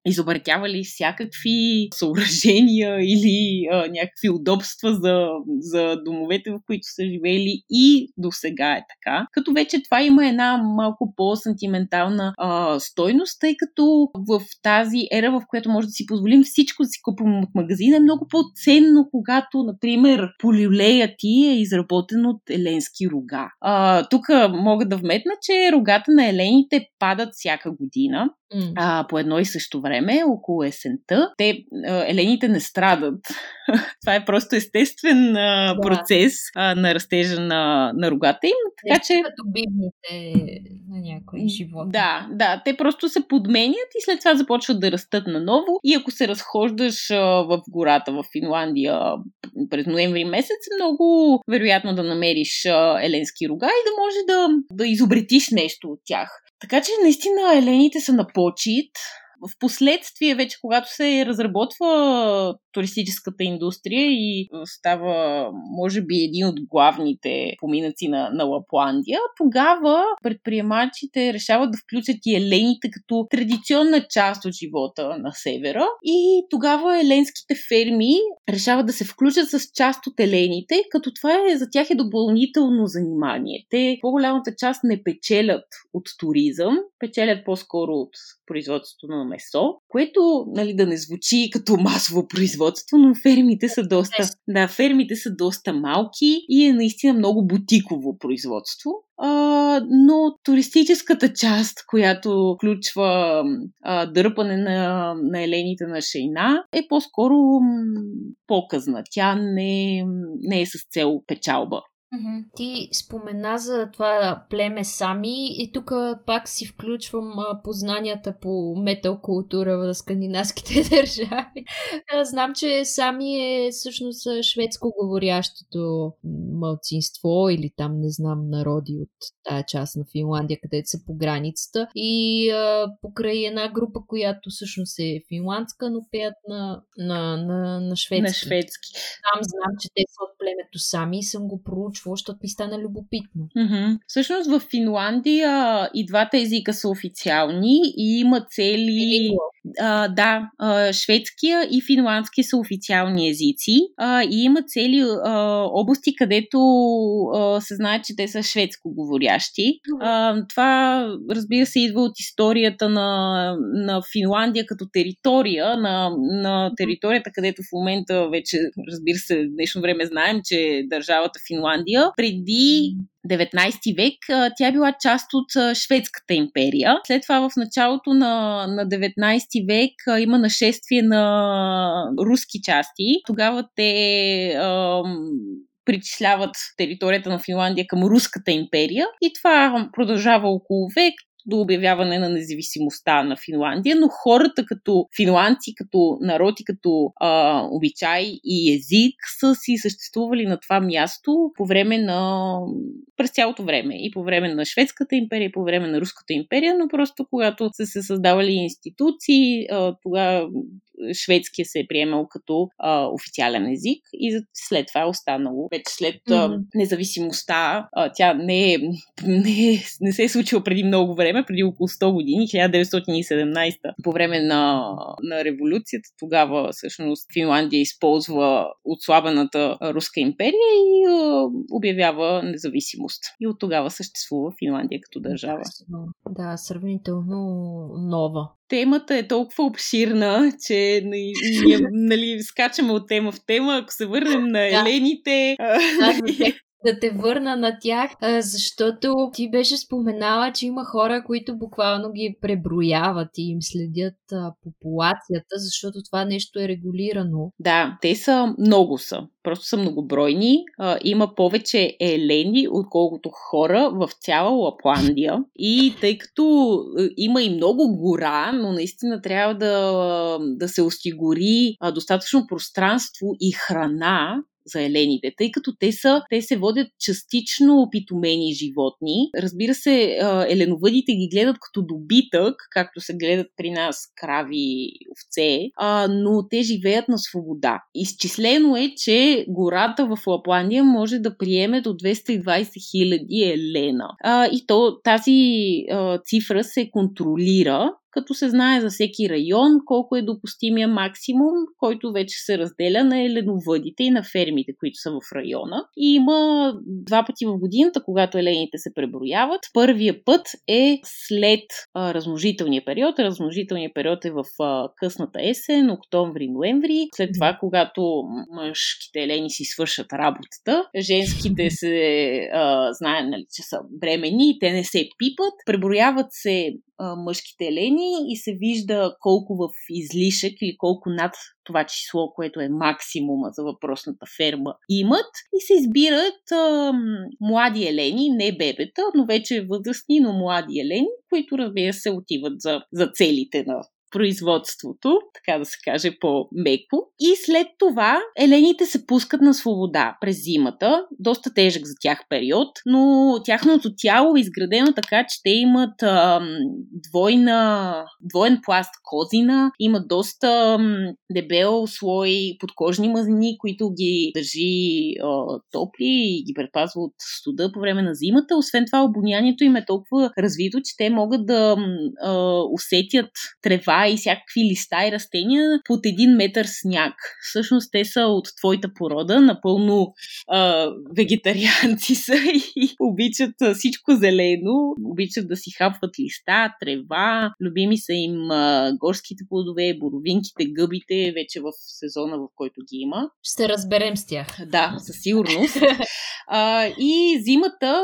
изобретявали всякакви съоръжения <laughs> или а, някакви удобства за, за домовете, в които са живели и до сега е така. Като вече това има една малко по-сантиментална а, стойност, тъй като в тази ера, в която може да си позволим всичко да си купим от магазина, е много по-ценно, когато, например, полиолея ти е изработен от еленски рога. А, тук мога да вметна, че рогата на елените падат всяка година mm. а, по едно и също време, около есента. Те, а, елените не страдат. <laughs> Това е просто естествен а, процес а, на растежа на, на рогата им. Така че. Като бибните на някои животни. Да, да. Те просто се подменят и след това започват да растат наново. И ако се разхождаш а, в гората в Финландия през ноември месец, много вероятно да намериш а, еленски рога и да може да, да изобретиш нещо от тях. Така че наистина елените са на почет. В последствие, вече когато се разработва туристическата индустрия и става, може би, един от главните поминъци на, на Лапландия, тогава предприемачите решават да включат и елените като традиционна част от живота на севера и тогава еленските ферми решават да се включат с част от елените, като това е, за тях е допълнително занимание. Те по-голямата част не печелят от туризъм, печелят по-скоро от производството на месо, което нали, да не звучи като масово производство, но фермите са доста, да, фермите са доста малки и е наистина много бутиково производство. А, но туристическата част, която включва а, дърпане на, на елените на шейна, е по-скоро показна. Тя не, не е с цел печалба. Ти спомена за това племе Сами и тук пак си включвам познанията по метал култура в скандинавските <laughs> държави. Знам, че Сами е всъщност шведско говорящото мълцинство или там не знам народи от тая част на Финландия, където са по границата и а, покрай една група, която всъщност е финландска, но пеят на, на, на, на шведски. На шведски. Там знам, че те са от племето Сами и съм го проучвала какво, защото ми стана любопитно. Mm-hmm. Всъщност в Финландия и двата езика са официални и има цели... А, да, а, шведския и финландски са официални езици а, и има цели а, области, където а, се знае, че те са шведско говорящи. А, това, разбира се, идва от историята на, на Финландия като територия, на, на територията, където в момента вече, разбира се, в днешно време знаем, че държавата Финландия. Преди 19 век тя била част от Шведската империя. След това в началото на, на 19 век има нашествие на руски части. Тогава те ам, причисляват територията на Финландия към Руската империя и това продължава около век до обявяване на независимостта на Финландия, но хората като финландци, като народ и като а, обичай и език са си съществували на това място по време на... през цялото време. И по време на Шведската империя, и по време на Руската империя, но просто когато са се създавали институции, а, тогава шведския се е приемал като а, официален език и след това е останало. Вече след mm-hmm. независимостта, а, тя не, е, не, е, не се е случила преди много време, преди около 100 години, 1917, по време на, на революцията. Тогава всъщност Финландия използва отслабената Руска империя и а, обявява независимост. И от тогава съществува Финландия като държава. Да, сравнително нова темата е толкова обширна, че ние <laughs> нали, скачаме от тема в тема. Ако се върнем на елените... да <laughs> те върна на тях, защото ти беше споменала, че има хора, които буквално ги преброяват и им следят популацията, защото това нещо е регулирано. Да, те са много са. Просто са многобройни. има повече елени, отколкото хора в цяла Лапландия. И тъй като има и много гора, но наистина трябва да, да се осигури достатъчно пространство и храна, за елените, тъй като те са, те се водят частично опитомени животни. Разбира се, еленовъдите ги гледат като добитък, както се гледат при нас крави, овце, но те живеят на свобода. Изчислено е, че гората в Лапландия може да приеме до 220 хиляди елена. И то, тази цифра се контролира като се знае за всеки район колко е допустимия максимум, който вече се разделя на еленовъдите и на фермите, които са в района. И има два пъти в годината, когато елените се преброяват. Първия път е след а, размножителния период. Размножителният период е в а, късната есен, октомври, ноември. След това, когато мъжките елени си свършат работата, женските се а, знаят, нали, че са бремени, те не се пипат. Преброяват се мъжките елени и се вижда колко в излишък или колко над това число, което е максимума за въпросната ферма, имат. И се избират а, млади елени, не бебета, но вече възрастни, но млади елени, които разбира се отиват за, за целите на производството, така да се каже по-меко. И след това елените се пускат на свобода през зимата, доста тежък за тях период, но тяхното тяло е изградено така, че те имат ам, двойна, двоен пласт козина, имат доста ам, дебел слой подкожни мазнини, които ги държи а, топли и ги предпазва от студа по време на зимата. Освен това, обонянието им е толкова развито, че те могат да а, усетят трева и всякакви листа и растения под един метър сняг. Всъщност те са от твоята порода, напълно а, вегетарианци <laughs> са и обичат всичко зелено, обичат да си хапват листа, трева, любими са им а, горските плодове, боровинките, гъбите, вече в сезона, в който ги има. Ще разберем с тях. Да, със сигурност. а, и зимата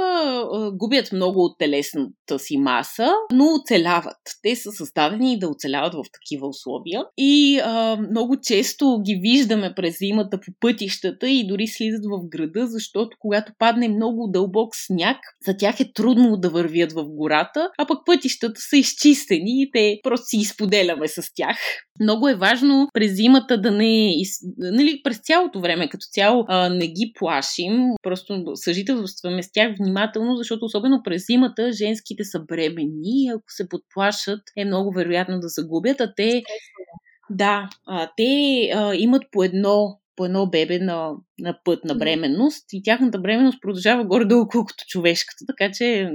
а, губят много от телесната си маса, но оцеляват. Те са създадени да оцеляват живеят в такива условия. И а, много често ги виждаме през зимата по пътищата и дори слизат в града, защото когато падне много дълбок сняг, за тях е трудно да вървят в гората, а пък пътищата са изчистени и те просто си изподеляме с тях. Много е важно през зимата да не, нали, през цялото време като цяло а, не ги плашим, просто съжителстваме с тях внимателно, защото особено през зимата женските са бремени. И ако се подплашат е много вероятно да загубят, а те да, а, те а, имат по едно по едно бебе на, на път на бременност и тяхната бременност продължава горе-долу колкото човешката, така че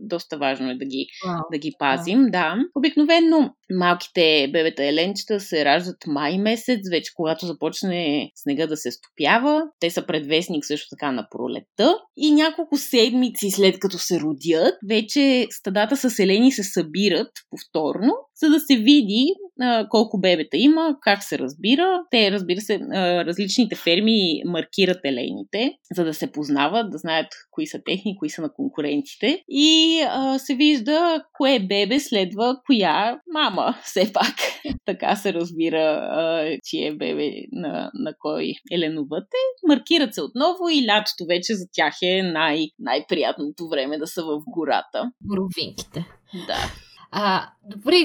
доста важно е да ги, wow. да ги пазим. Wow. Да. Обикновено малките бебета еленчета се раждат май месец, вече когато започне снега да се стопява. Те са предвестник също така на пролетта и няколко седмици след като се родят, вече стадата с елени се събират повторно, за да се види колко бебета има, как се разбира. Те, разбира се, различните ферми маркират елените, за да се познават, да знаят кои са техни, кои са на конкурентите. И а, се вижда кое бебе следва коя мама, <laughs> все пак. <laughs> така се разбира, а, чие бебе на, на кой еленовът е. Маркират се отново и лятото вече за тях е най- най-приятното време да са в гората. Боровинките. Да. А, добре,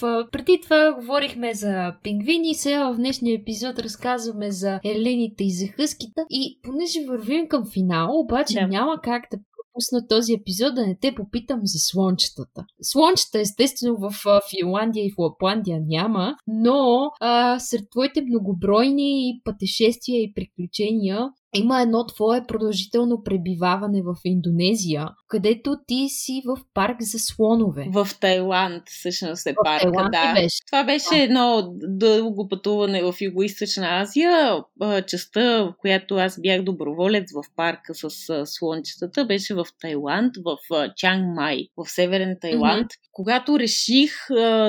в, преди това говорихме за пингвини, сега в днешния епизод разказваме за елените и за хъските. И понеже вървим към финал, обаче да. няма как да пропусна този епизод да не те попитам за слончетата. Слончета, естествено, в Финландия и в Лапландия няма, но а, сред твоите многобройни пътешествия и приключения има едно твое продължително пребиваване в Индонезия, където ти си в парк за слонове. В Тайланд, всъщност е в парка, Тайланд да. Беше. Това беше едно дълго пътуване в Юго-Источна Азия. Частта, в която аз бях доброволец в парка с слончетата, беше в Тайланд, в Чанг Май, в Северен Тайланд. Mm-hmm. Когато реших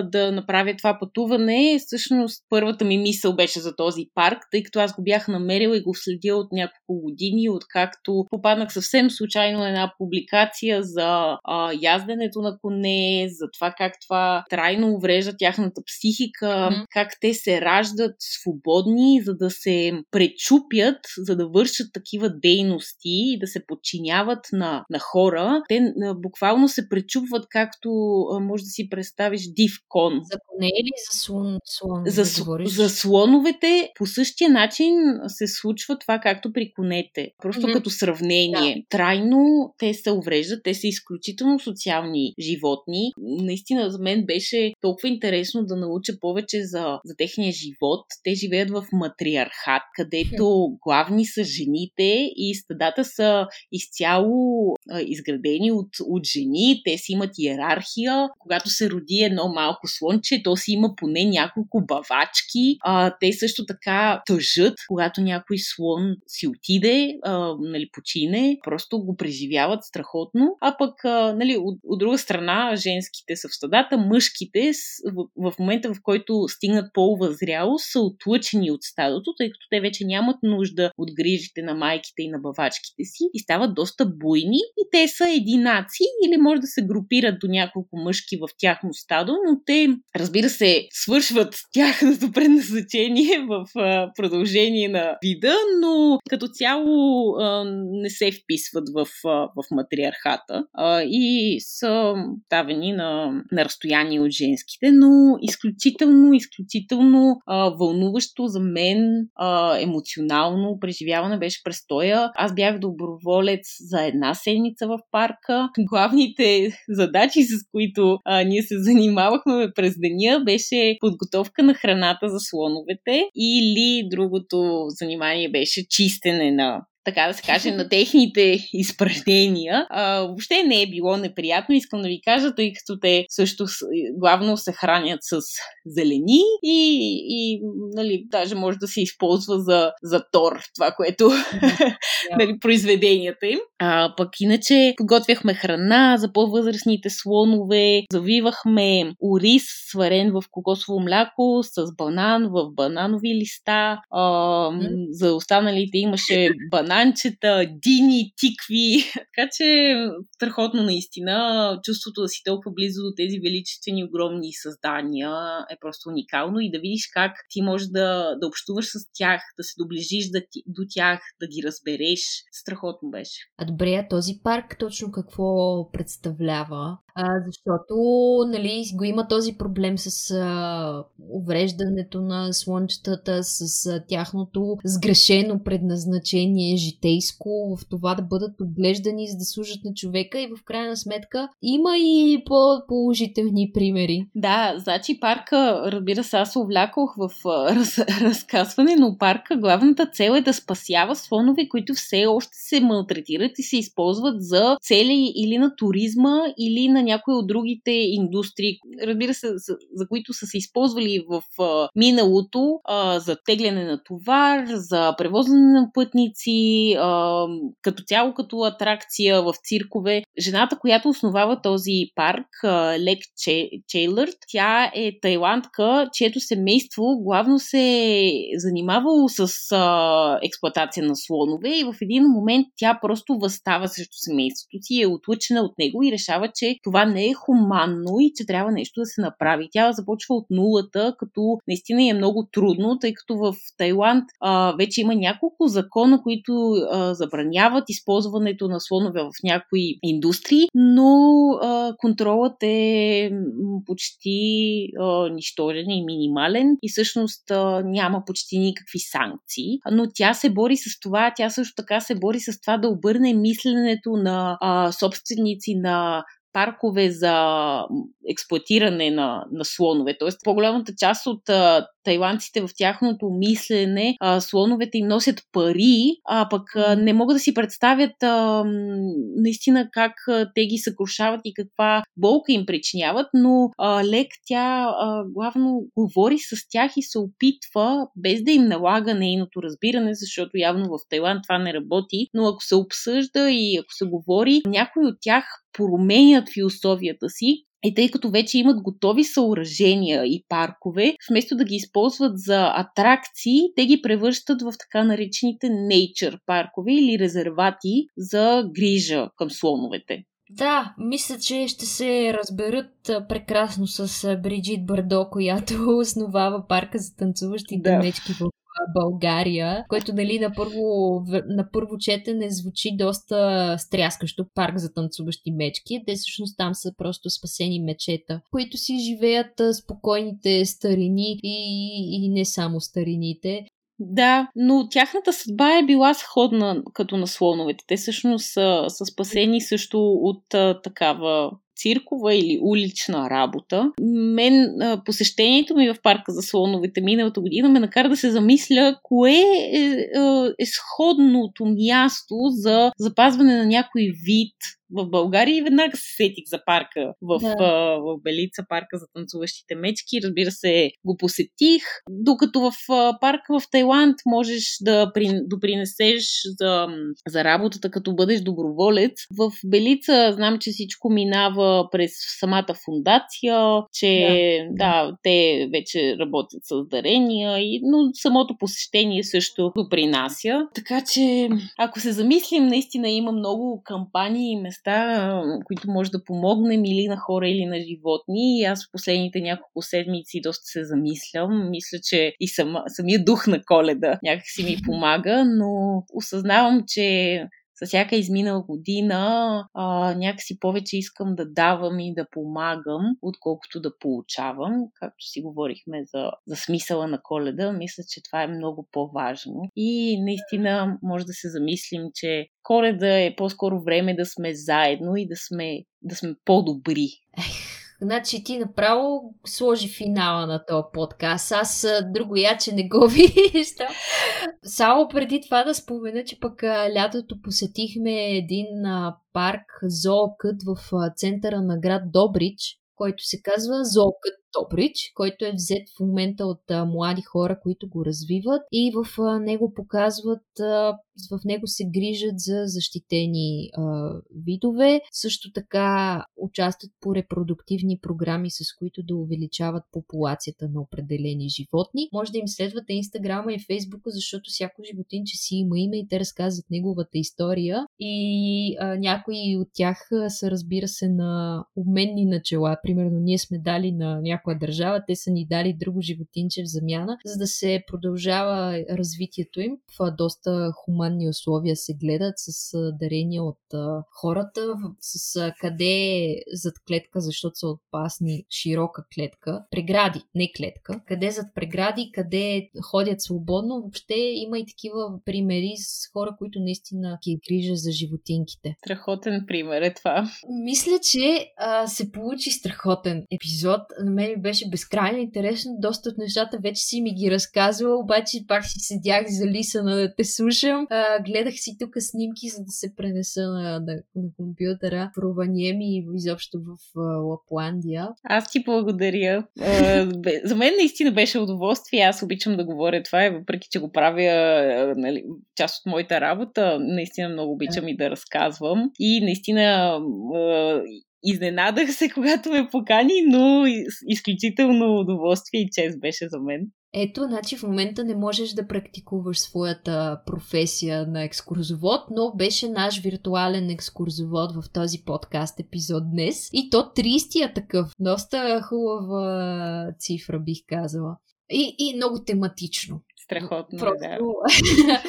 да направя това пътуване, всъщност първата ми мисъл беше за този парк, тъй като аз го бях намерила и го следила от няколко няколко години, откакто попаднах съвсем случайно на една публикация за а, язденето на коне, за това как това трайно уврежда тяхната психика, mm-hmm. как те се раждат свободни, за да се пречупят, за да вършат такива дейности и да се подчиняват на, на хора. Те а, буквално се пречупват, както а, може да си представиш див кон. За коне или за слон? слон за, да за слоновете по същия начин се случва това, както при конете. Просто mm-hmm. като сравнение. Да. Трайно те се увреждат, те са изключително социални животни. Наистина за мен беше толкова интересно да науча повече за, за техния живот. Те живеят в матриархат, където главни са жените и стадата са изцяло а, изградени от, от жени. Те си имат иерархия. Когато се роди едно малко слонче, то си има поне няколко бавачки. А, те също така тъжат, когато някой слон си отиде, а, нали, почине, просто го преживяват страхотно. А пък, а, нали, от, от друга страна, женските са в стадата, мъжките в, в момента, в който стигнат по-възряло, са отлъчени от стадото, тъй като те вече нямат нужда от грижите на майките и на бавачките си и стават доста буйни и те са единаци или може да се групират до няколко мъжки в тяхно стадо, но те, разбира се, свършват тяхното <laughs> предназначение в а, продължение на вида, но като цяло а, не се вписват в, а, в матриархата а, и са давани на, на разстояние от женските, но изключително, изключително а, вълнуващо за мен а, емоционално преживяване беше престоя. Аз бях доброволец за една седмица в парка. Главните задачи, с които а, ние се занимавахме през деня, беше подготовка на храната за слоновете или другото занимание беше чистене на така да се каже, на техните <laughs> изпражнения. А, въобще не е било неприятно, искам да ви кажа, тъй като те също главно се хранят с зелени и, и нали, даже може да се използва за, за тор, това, което <laughs> yeah. нали, произведенията им. А, пък иначе подготвяхме храна за по-възрастните слонове, завивахме ориз, сварен в кокосово мляко, с банан в бананови листа. А. За останалите имаше банан бананчета, дини, тикви. <laughs> така че страхотно наистина. Чувството да си толкова близо до тези величествени, огромни създания е просто уникално и да видиш как ти можеш да, да общуваш с тях, да се доближиш да ти, до тях, да ги разбереш. Страхотно беше. А добре, а този парк точно какво представлява? А, защото нали, го има този проблем с а, увреждането на слънчетата, с а, тяхното сгрешено предназначение, житейско, в това да бъдат отглеждани, за да служат на човека и в крайна сметка има и по-положителни примери. Да, значи парка, разбира се, аз увлякох в раз, разказване, но парка главната цел е да спасява слонове, които все още се малтретират и се използват за цели или на туризма, или на някои от другите индустрии, разбира се, за, които са се използвали в миналото за тегляне на товар, за превозване на пътници, като цяло като атракция в циркове. Жената, която основава този парк, Лек Че, Чейлърд, тя е тайландка, чието семейство главно се е занимавало с а, експлуатация на слонове и в един момент тя просто възстава срещу семейството си, е отлъчена от него и решава, че това не е хуманно и че трябва нещо да се направи. Тя започва от нулата, като наистина е много трудно, тъй като в Тайланд а, вече има няколко закона, които а, забраняват използването на слонове в някои индустрии, но а, контролът е почти а, нищожен и минимален и всъщност а, няма почти никакви санкции. Но тя се бори с това, тя също така се бори с това да обърне мисленето на а, собственици на паркове за експлуатиране на, на слонове. Тоест, по-голямата част от а, тайландците в тяхното мислене, а, слоновете им носят пари, а пък а, не могат да си представят а, наистина как а, те ги съкрушават и каква болка им причиняват, но а, Лек тя а, главно говори с тях и се опитва, без да им налага нейното разбиране, защото явно в Тайланд това не работи, но ако се обсъжда и ако се говори, някои от тях променят философията си И тъй като вече имат готови съоръжения и паркове, вместо да ги използват за атракции, те ги превръщат в така наречените nature паркове или резервати за грижа към слоновете. Да, мисля, че ще се разберат прекрасно с Бриджит Бардо, която <laughs> основава парка за танцуващите да. мечки в България, което нали, на, първо, на първо четене звучи доста стряскащо парк за танцуващи мечки. Те всъщност там са просто спасени мечета, които си живеят спокойните старини и, и не само старините. Да, но тяхната съдба е била сходна като на слоновете. Те всъщност са, са спасени също от а, такава циркова или улична работа. Мен посещението ми в парка за слоновете миналата година ме накара да се замисля кое е, е, е сходното място за запазване на някой вид в България и веднага се сетих за парка в, да. в, в Белица, парка за танцуващите мечки. Разбира се, го посетих. Докато в парка в Тайланд можеш да при, допринесеш за, за работата, като бъдеш доброволец. В Белица знам, че всичко минава през самата фундация, че да, да те вече работят с дарения, и, но самото посещение също допринася. Така че, ако се замислим, наистина има много кампании и места, които може да помогнем или на хора, или на животни. И аз в последните няколко седмици доста се замислям. Мисля, че и сама, самия дух на коледа някакси ми помага, но осъзнавам, че с всяка изминала година а, някакси повече искам да давам и да помагам, отколкото да получавам. Както си говорихме за, за смисъла на коледа, мисля, че това е много по-важно. И наистина може да се замислим, че коледа е по-скоро време да сме заедно и да сме, да сме по-добри. <laughs> Значи ти направо сложи финала на този подкаст. Аз друго яче не го <laughs> виждам. Само преди това да спомена, че пък лятото посетихме един парк, зоокът в центъра на град Добрич, който се казва Зоокът Добрич, който е взет в момента от а, млади хора, които го развиват и в а, него показват, а, в него се грижат за защитени а, видове. Също така участват по репродуктивни програми, с които да увеличават популацията на определени животни. Може да им следвате Инстаграма и Фейсбука, защото всяко животинче си има име и те разказват неговата история. И а, някои от тях са, разбира се, на обменни начала. Примерно, ние сме дали на някои някоя държава, те са ни дали друго животинче в замяна, за да се продължава развитието им. В доста хуманни условия се гледат с дарения от хората, с къде зад клетка, защото са опасни, широка клетка, прегради, не клетка, къде зад прегради, къде ходят свободно. Въобще има и такива примери с хора, които наистина ги грижа за животинките. Страхотен пример е това. Мисля, че а, се получи страхотен епизод. На мен ми беше безкрайно интересно. Доста от нещата вече си ми ги разказвал, обаче пак си седях залисана да те слушам. А, гледах си тук снимки, за да се пренеса на, на, на компютъра в Рованиеми и изобщо в а, Лапландия. Аз ти благодаря. А, за мен наистина беше удоволствие. Аз обичам да говоря това и въпреки, че го правя нали, част от моята работа, наистина много обичам и да разказвам. И наистина Изненадах се, <laughs> когато ме покани, но изключително удоволствие и чест беше за мен. Ето, значи в момента не можеш да практикуваш своята професия на екскурзовод, но беше наш виртуален екскурзовод в този подкаст епизод днес. И то 30-я такъв. Доста хубава цифра, бих казала. И, и много тематично. Страхотно, Просто... да. <laughs>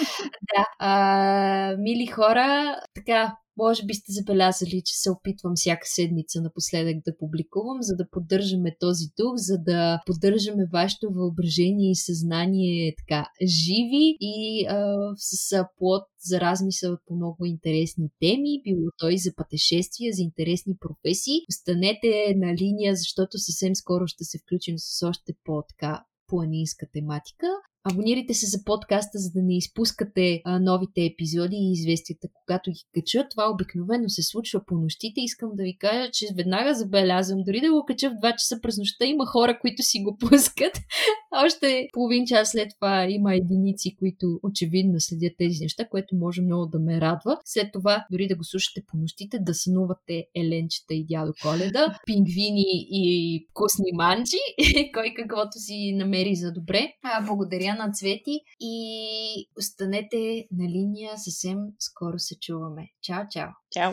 да. А, мили хора, така, може би сте забелязали, че се опитвам всяка седмица напоследък да публикувам, за да поддържаме този дух, за да поддържаме вашето въображение и съзнание така живи и а, с плод за размисъл по много интересни теми, било то и за пътешествия, за интересни професии. Останете на линия, защото съвсем скоро ще се включим с още по-така планинска тематика. Абонирайте се за подкаста, за да не изпускате а, новите епизоди и известията, когато ги кача. Това обикновено се случва по нощите. Искам да ви кажа, че веднага забелязвам, дори да го кача в 2 часа през нощта, има хора, които си го <laughs> пускат. Още половин час след това има единици, които очевидно следят тези неща, което може много да ме радва. След това, дори да го слушате по нощите, да сънувате Еленчета и дядо Коледа, <laughs> пингвини и вкусни манджи, <laughs> кой каквото си намери за добре. А, благодаря на Цвети и останете на линия. Съвсем скоро се чуваме. Чао, чао! Чао!